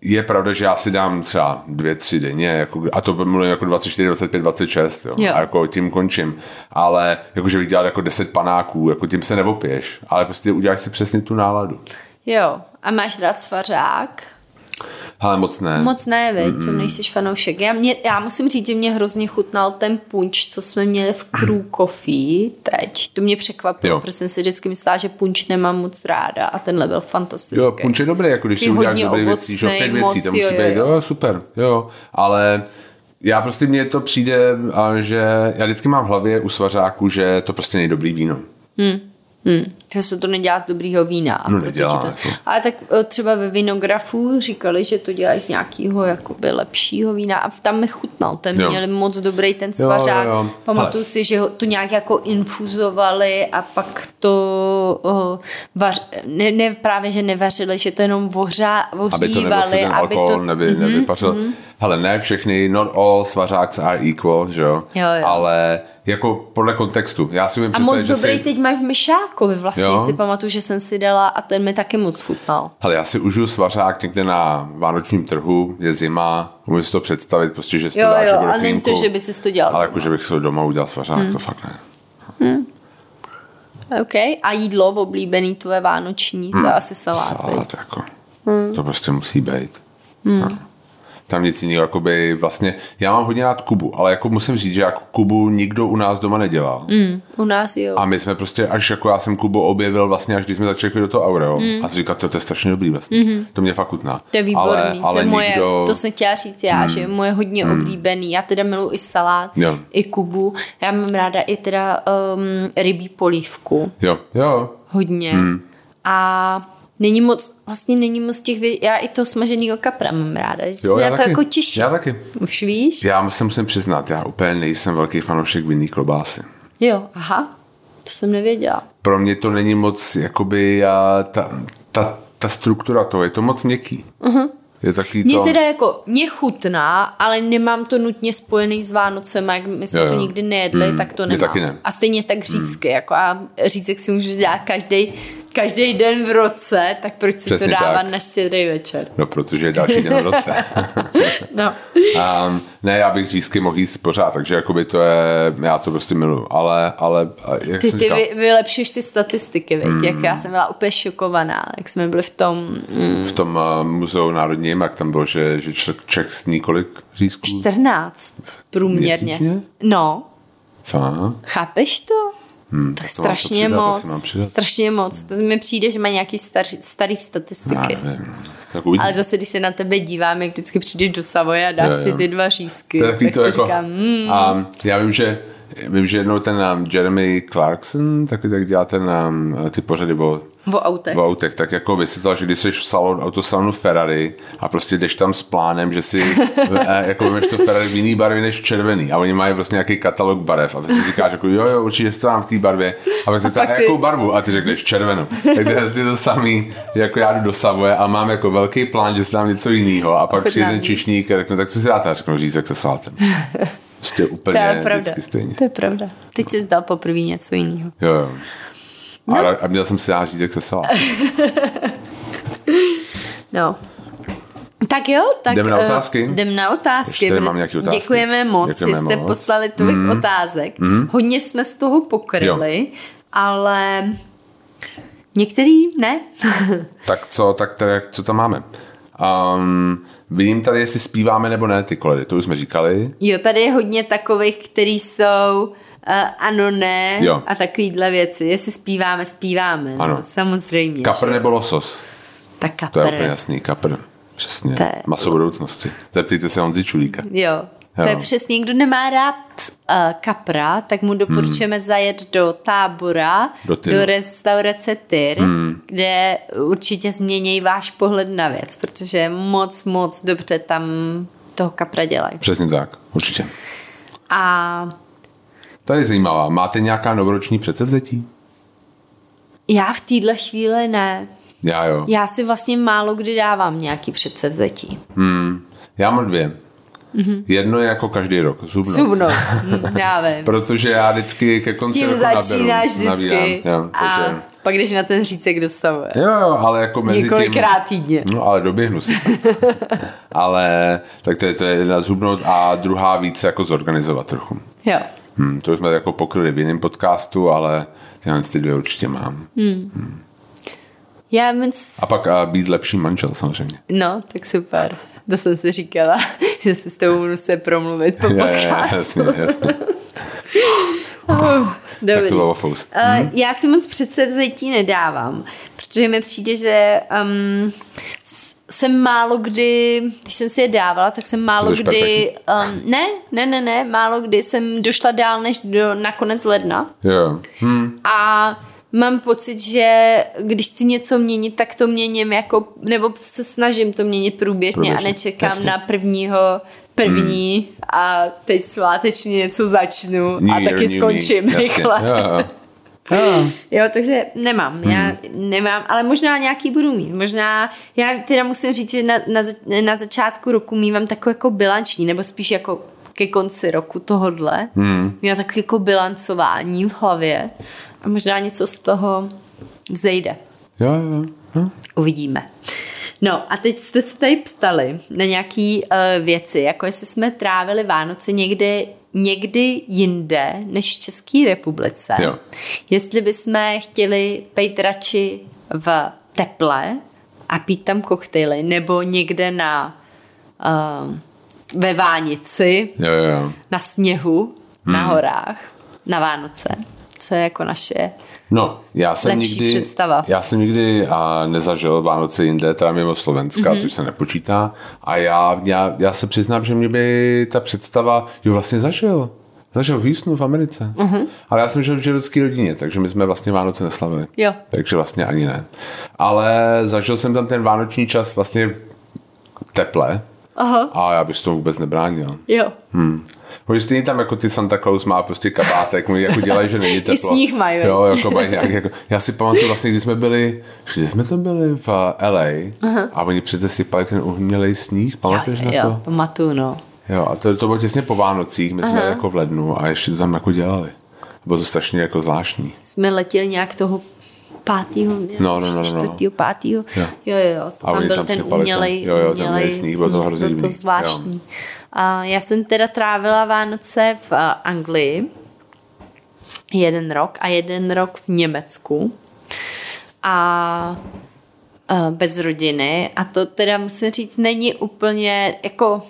je pravda, že já si dám třeba dvě, tři denně, jako, a to mluvím jako 24, 25, 26, jo.
Jo.
A jako tím končím. Ale jakože bych dělal jako 10 panáků, jako tím se nevopiješ, ale prostě uděláš si přesně tu náladu.
Jo, a máš rád svařák?
Ale moc ne.
Moc ne, veď, to nejsi fanoušek. Já, mě, já musím říct, že mě hrozně chutnal ten punč, co jsme měli v Crew Coffee teď. To mě překvapilo,
Jo.
protože jsem si vždycky myslela, že punč nemám moc ráda a tenhle byl fantastický.
Jo, punč je dobrý, jako když
Je
si uděláš
hodně
dobrý věcí, že pět věcí, to musí
jo,
být,
jo,
jo, super, jo, ale já prostě mně to přijde, že já vždycky mám v hlavě u svařáku, že to prostě není dobrý víno.
Hmm, že se to nedělá z dobrýho vína.
No, nedělá,
To...
jako.
Ale tak eh, třeba ve vinografu říkali, že to dělají z nějakého jakoby lepšího vína a tam mi chutnal. Ten
Jo.
měli moc dobrý ten svařák.
jo, jo.
Pamatuju si, že ho tu nějak jako infuzovali a pak to uh, vař... ne, ne, právě, že nevařili, že to jenom vořá,
Aby to nebyl
vořívali,
ten
aby
alkohol
to... Mhm,
nevy, nevypařil. Hele, ne všechny, not all svařáks are equal, že jo?
Jo, jo.
Ale jako podle kontextu. Já si umím
A moc dobrý
si...
teď máš v Myšákovi vlastně,
Jo.
si pamatuju, že jsem si dala a ten mi taky moc chutnal.
Hele, já si užiju svařák někde na vánočním trhu, je zima, umím si to představit, prostě, že si
Jo,
to dáš
jo,
jako do
a není to, že by si to dělal
Ale jako, že bych si doma udělal svařák,
Hmm.
to fakt ne.
OK. A jídlo oblíbený tvoje vánoční, to je asi salát.
Salát, jako. To prostě musí být. No. Tam nic jiného, jakoby vlastně, já mám hodně rád Kubu, ale jako musím říct, že jako Kubu nikdo u nás doma nedělal.
Mm, u nás jo.
A my jsme prostě, až jako já jsem Kubu objevil vlastně, až když jsme začali do toho Aureo. Mm. A jsem říkal, to, to je strašně dobrý vlastně. Mm-hmm. To mě fakt chutná.
To je výborný.
Ale, ale
to, je moje,
nikdo...
to jsem chtěla říct já, že je moje hodně oblíbený. Já teda miluji i salát,
Jo.
i kubu. Já mám ráda i teda um, rybí polívku.
Jo, jo.
Hodně. A není moc, vlastně není moc těch, vě- já i toho smaženého kapra mám ráda,
Jo, já
na to
taky.
jako těším.
Já taky.
Už víš?
Já se musím přiznat, já úplně nejsem velký fanoušek vinný klobásy.
Jo, aha, to jsem nevěděla.
Pro mě to není moc, jakoby, a, ta, ta, ta struktura toho, je to moc měkký. Uh-huh. Je
Mně
to...
teda jako, mě chutná, ale nemám to nutně spojený s Vánocem, jak my jsme
Jo,
to
jo.
nikdy nejedli,
Mm,
tak to
mě
nemám.
taky ne.
A stejně tak řízky, jako a řízek si můžu dělat každý každý den v roce, tak proč si
Přesně
to dávat
tak.
na štědrý večer?
No, protože je další den v roce.
No.
um, ne, já bych řízky mohl jíst pořád, takže jakoby to je, já to prostě miluju. Ale, ale jak
Ty,
jsem
ty
říkal,
vy, vylepšuješ ty statistiky, mm. jak já jsem byla úplně šokovaná, jak jsme byli v tom mm,
v tom uh, muzeu národním, jak tam bylo, že, že Čech, Čech sní kolik řízků?
14 průměrně.
Měsíčně?
No,
Fakt?
chápeš to?
Hmm,
To je
to
strašně
přidat,
moc. Strašně moc. To mi přijde, že má nějaký starý, starý
Já
statistiky.
nevím. Tak uvidím.
Ale zase, když se na tebe dívám, jak vždycky přijdeš do Savoje a dáš
Jo, jo.
si ty dva řízky,
To je
tak
to
si
jako,
říkám, mm,
um, já vím, že Vím, že jednou ten um, Jeremy Clarkson taky tak dělá ten, um, ty pořady o,
o autech.
o autech, tak jako vysvětlil, že když jsi v salon, autosalonu Ferrari a prostě jdeš tam s plánem, že si eh, jako vymeš to Ferrari v jiný barvě než v červený a oni mají prostě nějaký katalog barev a ty si říkáš jako jo, jo, určitě to mám v té barvě a pak se ptá,
si-
jakou barvu a ty řekneš červenou. Tak to je vlastně to samý, jako já jdu do Savoje a mám jako velký plán, že si dám něco jiného a pak přijde ten čišník a řekne, tak co si dáte? A řeknu řízek se salátem. Prostě
To
úplně
je pravda.
vždycky stejně.
To je pravda. Teď jsi zdal poprvé něco jiného.
Jo, jo. A, ra- a měl jsem si dát řízek se salátem.
No. Tak jo, tak
Jdeme na
eh,
otázky?
Jdem na otázky.
Ještě mám nějaké otázky.
Děkujeme moc,
Děkujeme
že jste
moc.
poslali tolik mm. otázek. Mm. Hodně jsme z toho pokryli, ale některý ne.
Tak co, tak tady, co tam máme? Um, vidím tady, jestli zpíváme nebo ne ty koledy, to už jsme říkali.
jo, tady je hodně takových, který jsou uh, ano, ne
Jo.
a takovýhle věci. Jestli zpíváme, zpíváme.
Ano.
No, samozřejmě.
Kapr
že?
nebo losos?
Tak
To je
kapr.
úplně jasný, kapr. Přesně.
To je-
Maso budoucnosti. Zeptejte se Honzi Čulíka.
Jo. To
Jo.
je přesně, kdo nemá rád uh, kapra, tak mu doporučujeme hmm. zajet do tábora,
Do Tyru.
do restaurace Tyr, hmm. kde určitě změní váš pohled na věc, protože moc, moc dobře tam toho kapra dělají.
Přesně tak, určitě.
A
Tady je zajímavá. Máte nějaká novoroční předsevzetí?
já v téhle chvíli ne.
Já jo.
Já si vlastně málo kdy dávám nějaký předsevzetí.
Hmm. Já mám dvě. Mm-hmm. Jedno je jako každý rok. Zubno.
Subnout. Hm, já vím.
Protože já vždycky ke
S
konci
tím
roku
začínáš
naberu,
vždycky.
nabírám. Jo,
a
takže...
pak jdeš na ten řícek dostavuje.
Jo, jo, ale jako mezi
Několikrát
tím...
týdně.
No, ale doběhnu si. ale tak to je, to je jedna zhubnout a druhá více jako zorganizovat trochu.
Jo.
Hmm, to jsme jako pokryli v jiném podcastu, ale tyhle ty dvě určitě mám.
Já moc
A pak a být lepší manžel samozřejmě.
No, tak super. To jsem si říkala, že si s tebou musím promluvit po
Je, je,
podcastu.
jasně, jasně. Tak
Dobrý.
to bylo.
Uh, já si moc předsevzetí nedávám, protože mi přijde, že um, s- jsem málo kdy, když jsem si je dávala, tak jsem málo kdy, um, ne, ne, ne, ne, málo kdy jsem došla dál než do, na konec ledna
Jo. Hm.
a mám pocit, že když chci něco měnit, tak to měním jako, nebo se snažím to měnit průběžně a
Průběžně,
nečekám
jasně.
na prvního první hmm. a teď svátečně něco začnu
New
a
year,
taky
me.
skončím
Jasně.
rychle.
Jo, jo. Jo.
Takže nemám, hmm. já nemám, ale možná nějaký budu mít, možná, já teda musím říct, že na, na, na začátku roku mývám takový jako bilanční, nebo spíš jako ke konci roku tohodle, hmm. mývám takový jako bilancování v hlavě a možná něco z toho vzejde.
Jo, jo. jo.
Uvidíme. No a teď jste se tady ptali na nějaký uh, věci, jako jestli jsme trávili Vánoce někde, někdy jinde než v České republice.
Jo.
Jestli bychom chtěli pejt radši v teple a pít tam koktejly, nebo někde na uh, ve Vánici,
Jo, jo.
na sněhu, na
Hmm.
horách, na Vánoce. Co je jako naše
No, já jsem
Lepší
nikdy,
představa.
já jsem nikdy a nezažil Vánoce jinde, teda mimo Slovenska,
Mhm.
mm-hmm. což se nepočítá. A já, já, já se přiznám, že mě by ta představa, jo vlastně zažil. Zažil v Houstonu v Americe. Uh-huh. Ale já jsem žil v židovské rodině, takže my jsme vlastně Vánoce neslavili.
Jo.
Takže vlastně ani ne. Ale zažil jsem tam ten vánoční čas vlastně teple.
Aha.
A já bych s tomu vůbec nebránil.
Jo.
Hmm. Protože stejně tam jako ty Santa Claus má prostě kabátek, oni jako dělají, že není teplo.
I sníh mají,
Jo, jako mají nějak, jako, já si pamatuju vlastně, když jsme byli, kde jsme to byli v LA uh-huh. a oni přece sypali ten umělej sníh, pamatuješ na
jo,
to?
pamatuju, no.
Jo, a to, to bylo těsně po Vánocích, my jsme
Aha.
jako v lednu a ještě to tam jako dělali. Bylo to strašně jako zvláštní.
Jsme letěli nějak toho pátýho,
No, no, no, no, no.
čtvrtýho, pátýho.
Jo.
Jo, jo, jo. To
A
tam
oni
byl
tam
ten umělej,
jo, jo,
umělej
sníh, bylo to hrozně
bylo to zvláštní. Já jsem teda trávila Vánoce v a, Anglii jeden rok a jeden rok v Německu. A a bez rodiny a to teda musím říct, není úplně jako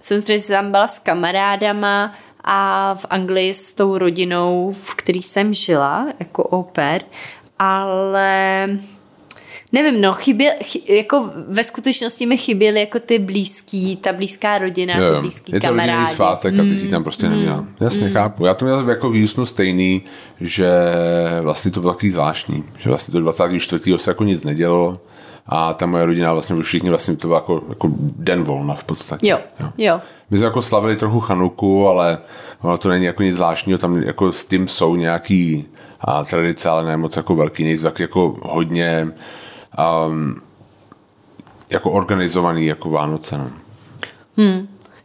samozřejmě jsem tam byla s kamarádama a v Anglii s tou rodinou, v který jsem žila jako au pair, ale nevím, no, chyběl, chy, jako ve skutečnosti mi chyběly jako ty blízký, ta blízká rodina,
Jo,
ty
jo.
blízký
je to
kamarádi.
rodinný svátek a ty si tam prostě neměla. Jasně, chápu. Já to měl jako v Houstonu stejný, že vlastně to bylo takový zvláštní, že vlastně to 24. se jako nic nedělo a ta moje rodina vlastně už všichni vlastně to byl jako, jako den volna v podstatě.
Jo, jo.
My jsme jako slavili trochu chanuku, ale ono to není jako nic zvláštního, tam jako s tím jsou nějaký a, tradice, ale ne moc jako velký, nejsou tak jako hodně um, jako organizovaný jako Vánoce. No.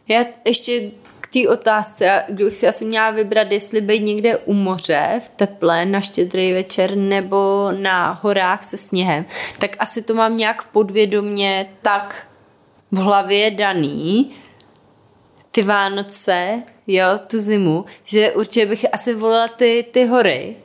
Já ještě k té otázce, kdybych si asi měla vybrat, jestli být někde u moře v teple na štědrý večer nebo na horách se sněhem, tak asi to mám nějak podvědomně tak v hlavě daný, ty Vánoce, jo, tu zimu, že určitě bych asi volila ty, ty hory,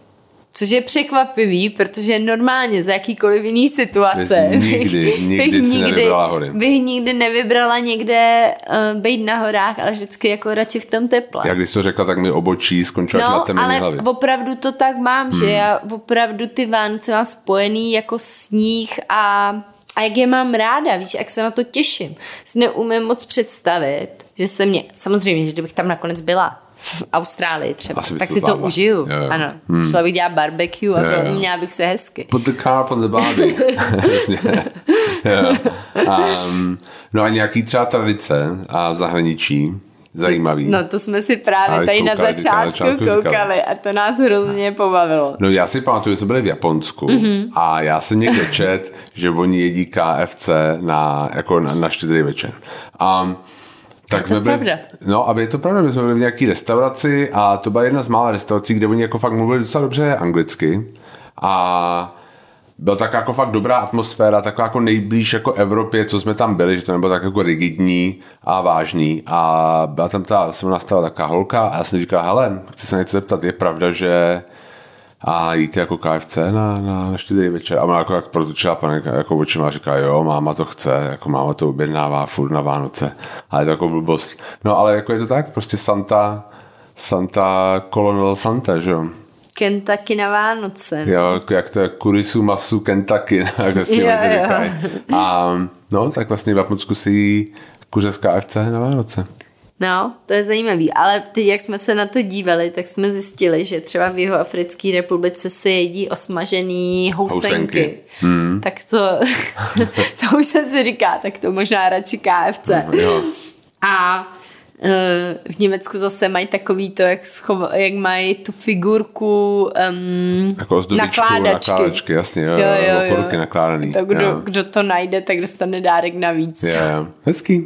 Což je překvapivý, protože normálně za jakýkoliv jiný situace
nikdy, nikdy si nevybrala hory.
bych nikdy nevybrala někde uh, být na horách, ale vždycky jako radši v tom teple.
Jak když to řekla, tak mi obočí skončila na
No,
temné
ale
hlavě.
opravdu to tak mám, hmm. že já opravdu ty Vánoce mám spojený jako sníh a, a jak je mám ráda, víš, jak se na to těším. Si neumím moc představit, že se mě, samozřejmě, že kdybych tam nakonec byla v Austrálii třeba,
Asi
tak
to
si to užiju.
Jo, jo.
Ano, hmm. šla bych dělat barbecue a
Jo, jo.
to měla bych se hezky.
Put the car on the. Jo. um, no a nějaký třeba tradice a v zahraničí zajímavý.
No to jsme si právě
Ale
tady na
koukali, na
začátku
začátku říkali.
koukali a to nás hrozně pobavilo.
No já si pamatuju, že jsme byli v Japonsku
Mhm.
mm-hmm. a já jsem někde čet, že oni jedí KFC na, jako na, na štědrý večer. Um, tak
to
jsme byli,
pravda.
no a je to pravda, my jsme byli v nějaký restauraci a to byla jedna z mála restaurací, kde oni jako fakt mluvili docela dobře anglicky a byla tak jako fakt dobrá atmosféra, taková jako nejblíž jako Evropě, co jsme tam byli, že to nebylo tak jako rigidní a vážný. A byla tam ta, se nastala taková holka a já jsem říkal, hele, chci se něco zeptat, je pravda, že a jíte jako KFC na, na, na štědrý večer. A ona jako jak protočila panika jako očima a říká, jo, máma to chce, jako máma to objednává furt na Vánoce. Ale je to jako blbost. No ale jako je to tak, prostě Santa, Santa, Colonel Santa, že jo.
Kentucky na Vánoce.
Jo, jako jak to je kurisu masu Kentucky, jak si
Jo, jo.
říkají. A no, tak vlastně v Japonsku si jí kuře z KFC na Vánoce.
No, to je zajímavý, ale teď, jak jsme se na to dívali, tak jsme zjistili, že třeba v Jihoafrické republice se jedí osmažený housenky.
Housenky.
Hmm. Tak to, to už jsem si říká, tak to možná radši KFC.
Jo.
A v Německu zase mají takový to, jak, schov, jak mají tu figurku um,
Jako ozdobičku,
nakládačky.
nakládačky, jasně, jo,
Jo, jo,
jo, nakládaný.
To, kdo,
jo.
kdo to najde, tak dostane dárek navíc.
Jo, jo. Hezký.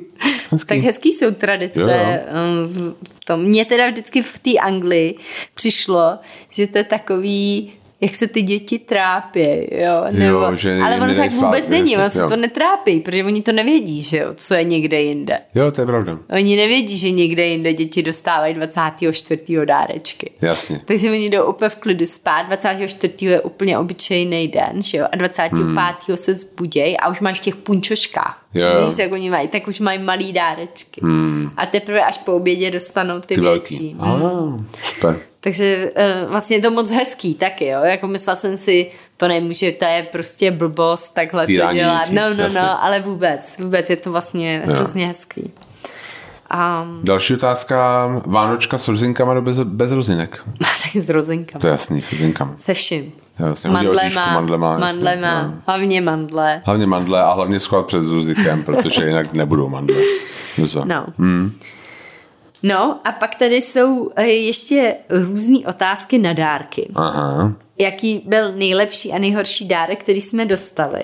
Hezký.
Tak hezký jsou tradice.
Jo, jo.
um, v tom. Mně teda vždycky v té Anglii přišlo, že to je takový jak se ty děti trápí, jo, nebo,
Jo, že
ale ono tak vůbec není, ono se to netrápí, protože oni to nevědí, že jo, co je někde jinde.
Jo, to je pravda.
Oni nevědí, že někde jinde děti dostávají 24. dárečky.
Jasně.
Takže oni jdou úplně v klidu spát, 24. je úplně obyčejný den, že jo, a 25. Hmm. se zbuděj a už máš v těch punčoškách.
Jo.
Víš, jak oni mají, tak už mají malý dárečky. Hmm. A teprve až po obědě dostanou ty,
Ty
větší. Hmm.
Ah, super.
Takže uh, vlastně je to moc hezký taky, jo, jako myslela jsem si, to nemůže, to je prostě blbost takhle
Týrání
to dělat. No, no,
jasně.
no, ale vůbec, vůbec je to vlastně
Jo.
hrozně hezký. A
Další otázka. Vánočka s rozinkama nebo bez, bez rozinek?
tak s rozinkama.
To je jasný, s rozinkama.
Se vším. Mandlema,
mandlema, jasně,
mandlema,
jo.
hlavně mandle.
Hlavně mandle a hlavně schovat před rozikem, protože jinak nebudou mandle. No?
No. No a pak tady jsou eh, ještě různé otázky na dárky.
Aha.
Jaký byl nejlepší a nejhorší dárek, který jsme dostali?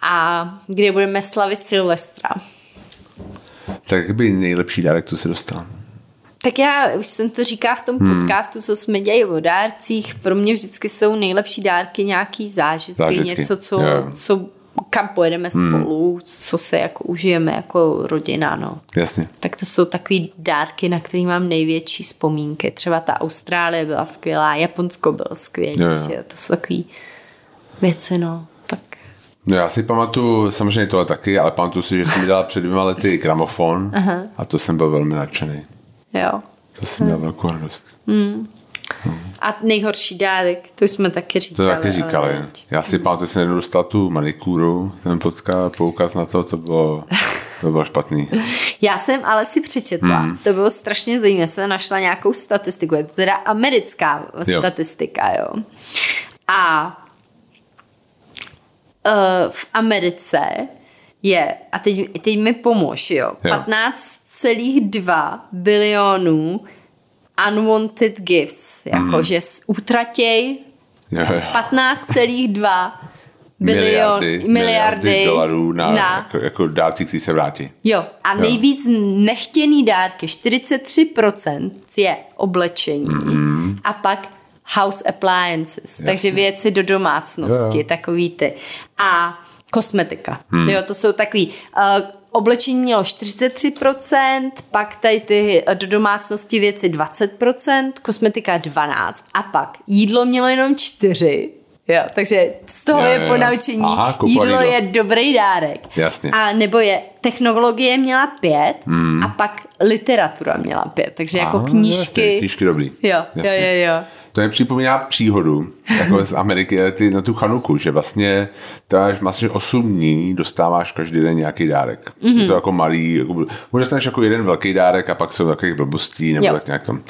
A kde budeme slavit Silvestra?
Tak jak by nejlepší dárek, co jsi dostal?
Tak já už jsem to říká v tom
Hmm.
podcastu, co jsme dělali o dárcích. Pro mě vždycky jsou nejlepší dárky nějaký zážitky,
Zážitky,
něco, co.
Hmm.
co kam pojedeme spolu, co se jako užijeme jako rodina, no.
Jasně.
Tak to jsou takový dárky, na který mám největší vzpomínky. Třeba ta Austrálie byla skvělá, Japonsko bylo skvělé, že to jsou takový věci, no. Tak
No já si pamatuju, samozřejmě tohle taky, ale pamatuju si, že jsem mi dala před dvěma lety gramofon a to jsem byl velmi nadšený.
jo.
To jsem měl velkou radost.
A nejhorší dárek, to už jsme taky
To
říkali.
taky
ale
říkali.
teď.
Já si pamatuju, že jsem jednou dostal tu manikúru, ten podka, poukaz na to, to bylo, to bylo špatný.
Já jsem ale si přečetla, hmm. to bylo strašně zajímavé, jsem našla nějakou statistiku, je to teda americká
Jo.
statistika, jo. A uh, v Americe je, a teď, teď mi pomož, jo,
Jo.
15,2 bilionů unwanted gifts, jakože hmm. utratěj
Jo, jo.
15,2 bilion, miliardy, miliardy
dolarů na,
na
Jako, jako dárci, kteří se vrátí.
Jo, a
Jo.
nejvíc nechtěný dárky, 43% je oblečení mm. a pak house appliances, takže věci do domácnosti,
Jo, jo.
takový ty. A kosmetika. Hmm. Jo, to jsou takový... Uh, oblečení mělo 43%, pak tady ty eh, do domácnosti věci 20%, kosmetika 12% a pak jídlo mělo jenom 4%. Jo, takže z toho
Jo,
je ponaučení.
Aha,
jídlo
jídlo.
je dobrý dárek.
Jasně.
A nebo je technologie měla pět hmm. a pak literatura měla pět. Takže jako
Aha,
knížky.
Jasně, knížky dobrý.
Jo,
Jasně.
jo, jo, jo.
To mi připomíná příhodu jako z Ameriky ty, na tu chanuku, že vlastně dáš vlastně 8 dní, dostáváš každý den nějaký dárek.
Mhm.
Mm-hmm. Je to jako malý, jako, možná dostaneš jako jeden velký dárek a pak jsou takových blbostí nebo
Jo.
tak nějak tam.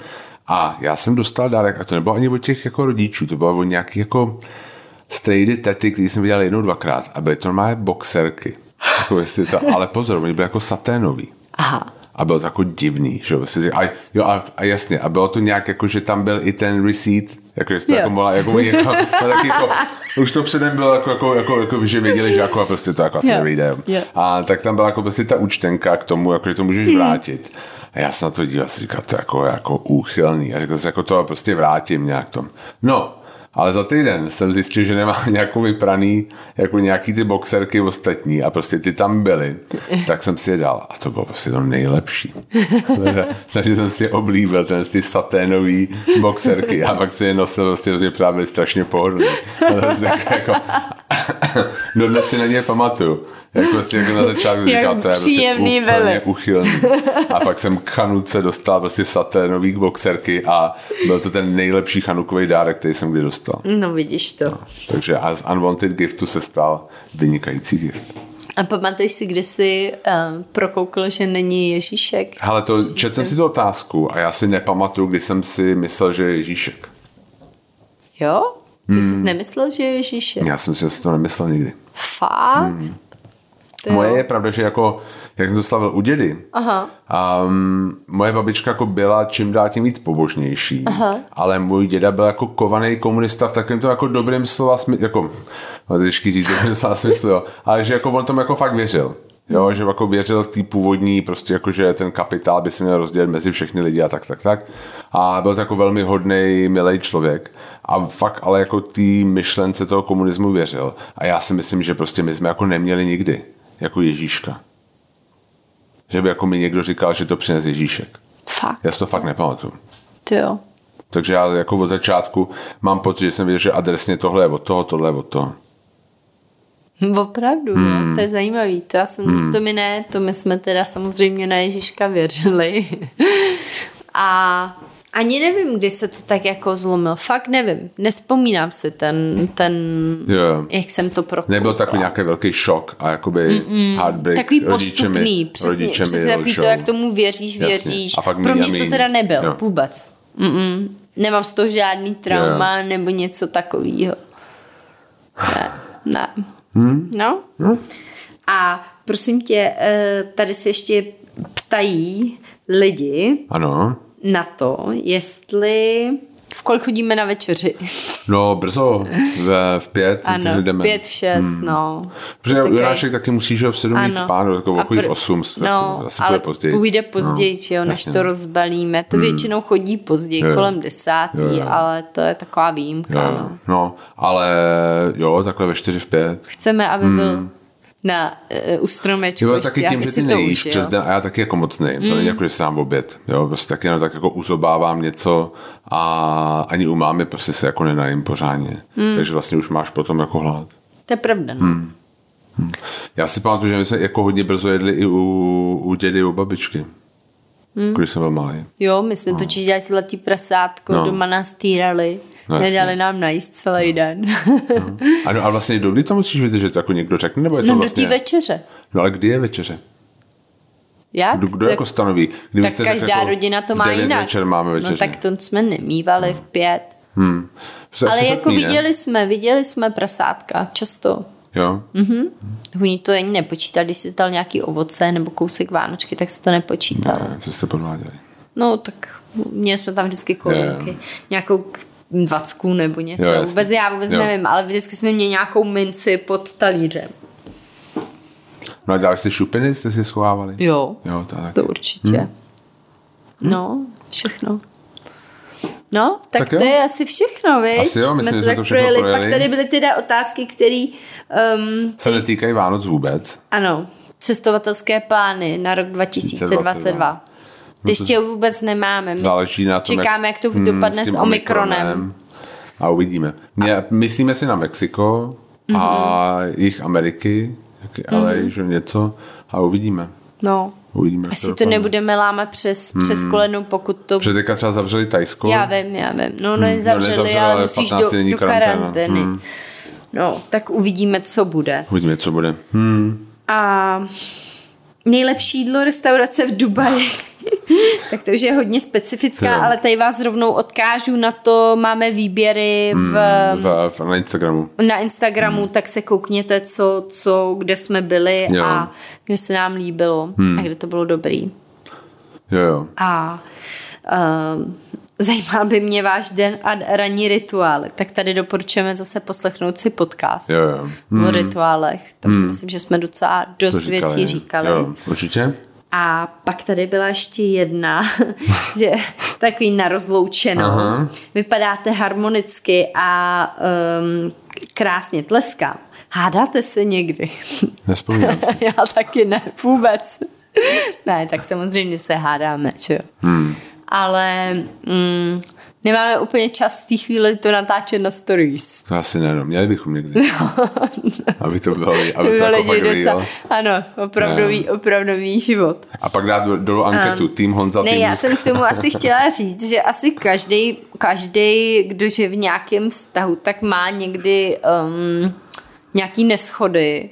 A já jsem dostal dárek a to nebylo ani od těch jako rodičů, to bylo od nějakých jako strejdy tety, který jsem viděl jednou, dvakrát a byly to normálně boxerky. Jako jestli to, ale pozor, oni byly jako saténový.
Aha.
A bylo to jako divný, že jo. Si A, jo a, a, jasně, a bylo to nějak jako, že tam byl i ten receipt, jako jestli to jako mohla, jako, jako, no, tak jako, už to předem bylo jako, jako, jako, jako že věděli, že jako a prostě to jako asi nevyjde. jo.
Jo.
A tak tam byla jako prostě ta účtenka k tomu, jako, že to můžeš vrátit. A já jsem na to díval, si říkal, to jako, jako úchylný. A řekl jsem, jako to prostě vrátím nějak tom. No, ale za týden jsem zjistil, že nemá nějakou vypraný, jako nějaký ty boxerky ostatní a prostě ty tam byly, tak jsem si je dal a to bylo prostě to nejlepší. Takže jsem si je oblíbil, ten ty saténový boxerky a pak si je nosil prostě hrozně právě strašně pohodlný. Prostě jako, dodnes si na ně pamatuju. Jak prostě jako na začátku
Jak
říkal, to je prostě
příjemný
úplně
byly.
uchylný. A pak jsem k Chanuce dostal prostě saténový boxerky a byl to ten nejlepší chanukový dárek, který jsem kdy dostal.
No vidíš to.
Takže a z Unwanted Giftu se stal vynikající gift.
A pamatuješ si, kdy jsi uh, prokoukl, že není Ježíšek?
Ale to, četl jsem si tu otázku a já si nepamatuju, kdy jsem si myslel, že je Ježíšek.
Jo? Ty
Hmm.
jsi nemyslel, že je Ježíšek?
Já jsem si že si to nemyslel nikdy.
Fakt?
Hmm.
Jo.
Moje je pravda, že jako, jak jsem to slavil u dědy,
Aha.
Um, moje babička jako byla čím dál tím víc pobožnější, Aha. ale můj děda byl jako kovaný komunista v takovém to jako dobrém slova smyslu, jako, no, těžký říct dobrým slova smyslu, jo, ale že jako on tomu jako fakt věřil. Jo, že jako věřil v té původní, prostě jako, že ten kapitál by se měl rozdělit mezi všechny lidi a tak, tak, tak. A byl to jako velmi hodný, milý člověk. A fakt ale jako té myšlence toho komunismu věřil. A já si myslím, že prostě my jsme jako neměli nikdy, jako Ježíška. Že by jako mi někdo říkal, že to přines Ježíšek.
Fakt?
Já si to fakt nepamatuju.
Ty jo.
Takže já jako od začátku mám pocit, že jsem věděl, že adresně tohle je od toho, tohle je od toho.
Opravdu, hmm. to je zajímavý. To, já jsem, hmm. to my ne, to my jsme teda samozřejmě na Ježíška věřili. a, Ani nevím, kdy se to tak jako zlomil. Fakt nevím. Nespomínám si ten, ten
Jo.
jak jsem to prokoukla.
Nebyl takový nějaký velký šok a jakoby heartbreak.
Takový
rodiče mi-
postupný, přesně,
rodiče mi
přesně takový to, jak tomu věříš,
Jasně.
věříš.
A pak
Pro mě to teda nebyl,
Jo.
vůbec. Mm-mm. Nemám z toho žádný trauma nebo něco takového. Ne, ne.
Hmm?
No. A prosím tě, eh, tady se ještě ptají lidi
Ano.
Na to, jestli v kolik chodíme na večeři.
No, brzo, v, v pět
Ano,
jdeme.
pět, v šest, no.
Protože
Taky-
Jurášek taky musí, že v sedm jít spát, no, jako v
pr-
osm,
no,
asi
ale
půjde později.
půjde později,
no,
že jo, než
jasně.
to rozbalíme. To většinou chodí později,
Jo,
kolem desátý,
Jo, jo.
ale to je taková výjimka.
Jo,
No.
jo. no, ale jo, takhle ve čtyři, v pět.
Chceme, aby byl na uh, u stromečku
Hmm. Jo,
ještě,
taky tím, že
si
ty
to
nejíš
užil.
přes den a já taky jako moc nejím. To není jako, že sám v oběd. Jo, prostě taky jenom tak jako uzobávám něco a ani u mámy prostě se jako nenajím pořádně.
Hmm.
Takže vlastně už máš potom jako hlad.
To je pravda, no.
Hmm. Já si pamatuju, že my jsme jako hodně brzo jedli i u, u dědy, u babičky. Hmm. Když jsem byl malý.
Jo, my jsme totiž dělali zlatý prasátko,
No.
doma nás týrali.
No.
Nedali nám najíst celý den.
Ano, a vlastně do kdy to musíš vydržet, jako někdo řekne, nebo je to
no do
vlastně...
té večeře.
No ale kdy je večeře?
Jak?
Kdo, kdo
Tak-
jako stanoví? Kdyby
tak každá
jako
rodina to má jinak.
večer máme večeři.
No tak to jsme nemývali v pět.
Hmm.
Ale
asi
jako
setný, ne?
viděli jsme, viděli jsme prasátka, často.
Jo?
Mhm. Oni to ani nepočítali, když si zdal nějaký ovoce nebo kousek vánočky, tak se to nepočítalo.
Ne, co jste podváděli?
No tak měli jsme tam vždycky korunky.
Jo.
Nějakou dvacku nebo něco.
Jo,
vůbec já vůbec
Jo.
nevím, ale vždycky jsme měli nějakou minci pod talířem.
No a dělali jste šupiny, jste si schovávali?
Jo,
Jo, tak.
to určitě. Hmm. No, všechno. No, tak,
Tak jo.
to je asi všechno, víš?
Asi jo, myslím, že jsme
tak
to všechno
projeli.
projeli.
Pak tady byly teda otázky, které... Um,
Se netýkají Vánoc vůbec.
ano, cestovatelské plány na rok 2022.
2022.
Ty ještě vůbec nemáme. My
Záleží na tom,
čekáme, jak to dopadne
tím
s Omikronem.
A uvidíme. Mě, myslíme si na Mexiko a
Mhm.
jich Ameriky, taky LA, že něco, a uvidíme.
No,
Uvidíme, jak
asi to
dopadne.
nebudeme lámat přes, přes kolenu, pokud to...
Protože teďka třeba zavřeli Tajsko.
Já vím, já vím. No, no, zavřeli,
nezavřeli,
ale
ale
musíš
15
do, do karantény.
Hmm.
No, tak uvidíme, co bude.
Uvidíme, co bude. Hmm.
A nejlepší jídlo restaurace v Dubaji. tak to už je hodně specifická,
Jo.
ale tady vás rovnou odkážu na to. Máme výběry v,
V, v, na Instagramu.
na Instagramu, tak se koukněte, co, co, kde jsme byli
Jo.
a kde se nám líbilo a kde to bylo dobrý.
Jo, jo.
A uh, zajímal by mě váš den a ranní rituály. Tak tady doporučujeme zase poslechnout si podcast
Jo, jo.
o rituálech. Tam si myslím, že jsme docela dost
To říkali.
věcí říkali.
Jo, určitě.
A pak tady byla ještě jedna, že takový na rozloučenou.
Aha.
Vypadáte harmonicky a um, krásně tleskám. Hádáte se někdy?
Nespomínám si.
Já taky ne, vůbec. ne, tak samozřejmě se hádáme, že jo. Hmm. Ale mm, nemáme úplně čas v té chvíli to natáčet na stories.
To asi ne, no. Měli bychom někdy. aby to bylo, aby to jako
lidi
fakt
docela,
bylo.
ano, opravdový, opravdový život.
A pak dát do- dolů anketu. Tým Honza,
Ne,
tým
já jsem k tomu asi chtěla říct, že asi každý, každý, kdo je v nějakém vztahu, tak má někdy um, nějaký neschody.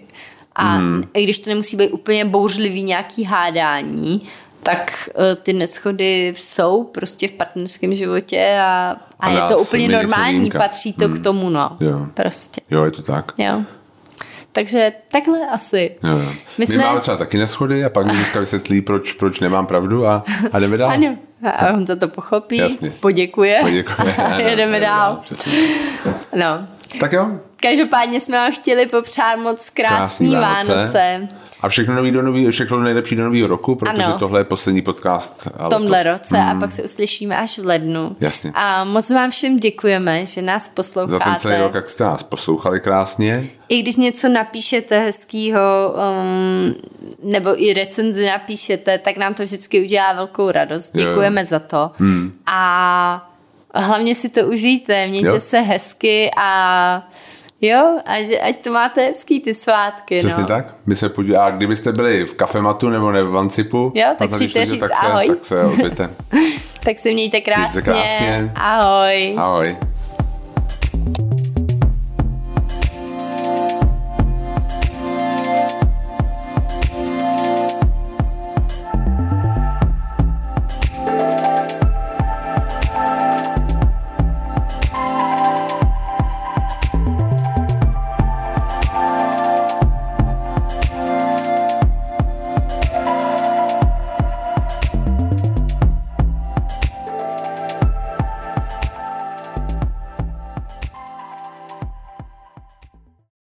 A
Hmm.
i když to nemusí být úplně bouřlivý nějaký hádání, tak uh, ty neschody jsou prostě v partnerském životě a, a
A
je to úplně
my
normální, patří to k tomu, no.
Jo.
Prostě,
Jo, je to tak.
jo. Takže takhle asi.
Jo, jo.
My
My,
jsme-
máme třeba taky neschody a pak mi dneska vysvětlí, proč, proč nemám pravdu a, a jdeme dál.
Ano, a on za to pochopí,
Jasně.
poděkuje,
Poděkuje.
a jedeme dál.
Přesně.
No,
Tak jo.
Každopádně jsme vám chtěli popřát moc krásný,
Krásný
Vánoce.
Vánoce. A všechno, nový do nový, všechno nejlepší do nového roku, protože
Ano.
tohle je poslední podcast.
v tomhle
letos.
roce a pak se uslyšíme až v lednu.
Jasně.
A moc vám všem děkujeme, že nás
Za ten celý
posloucháte.
rok, jak jste nás poslouchali krásně.
I když něco napíšete hezkýho, um, nebo i recenzi napíšete, tak nám to vždycky udělá velkou radost.
Jo, jo.
Děkujeme za to. Hmm. A hlavně si to užijte, mějte
Jo.
se hezky a Jo, ať, ať to máte hezký ty svátky.
Přesně
no.
tak. My se podívá, a kdybyste byli v kafematu nebo ne v Vancipu,
Jo, tak přijďte říct
tak se,
ahoj.
tak se ozvěte.
Tak se mějte krásně.
krásně.
Ahoj.
Ahoj.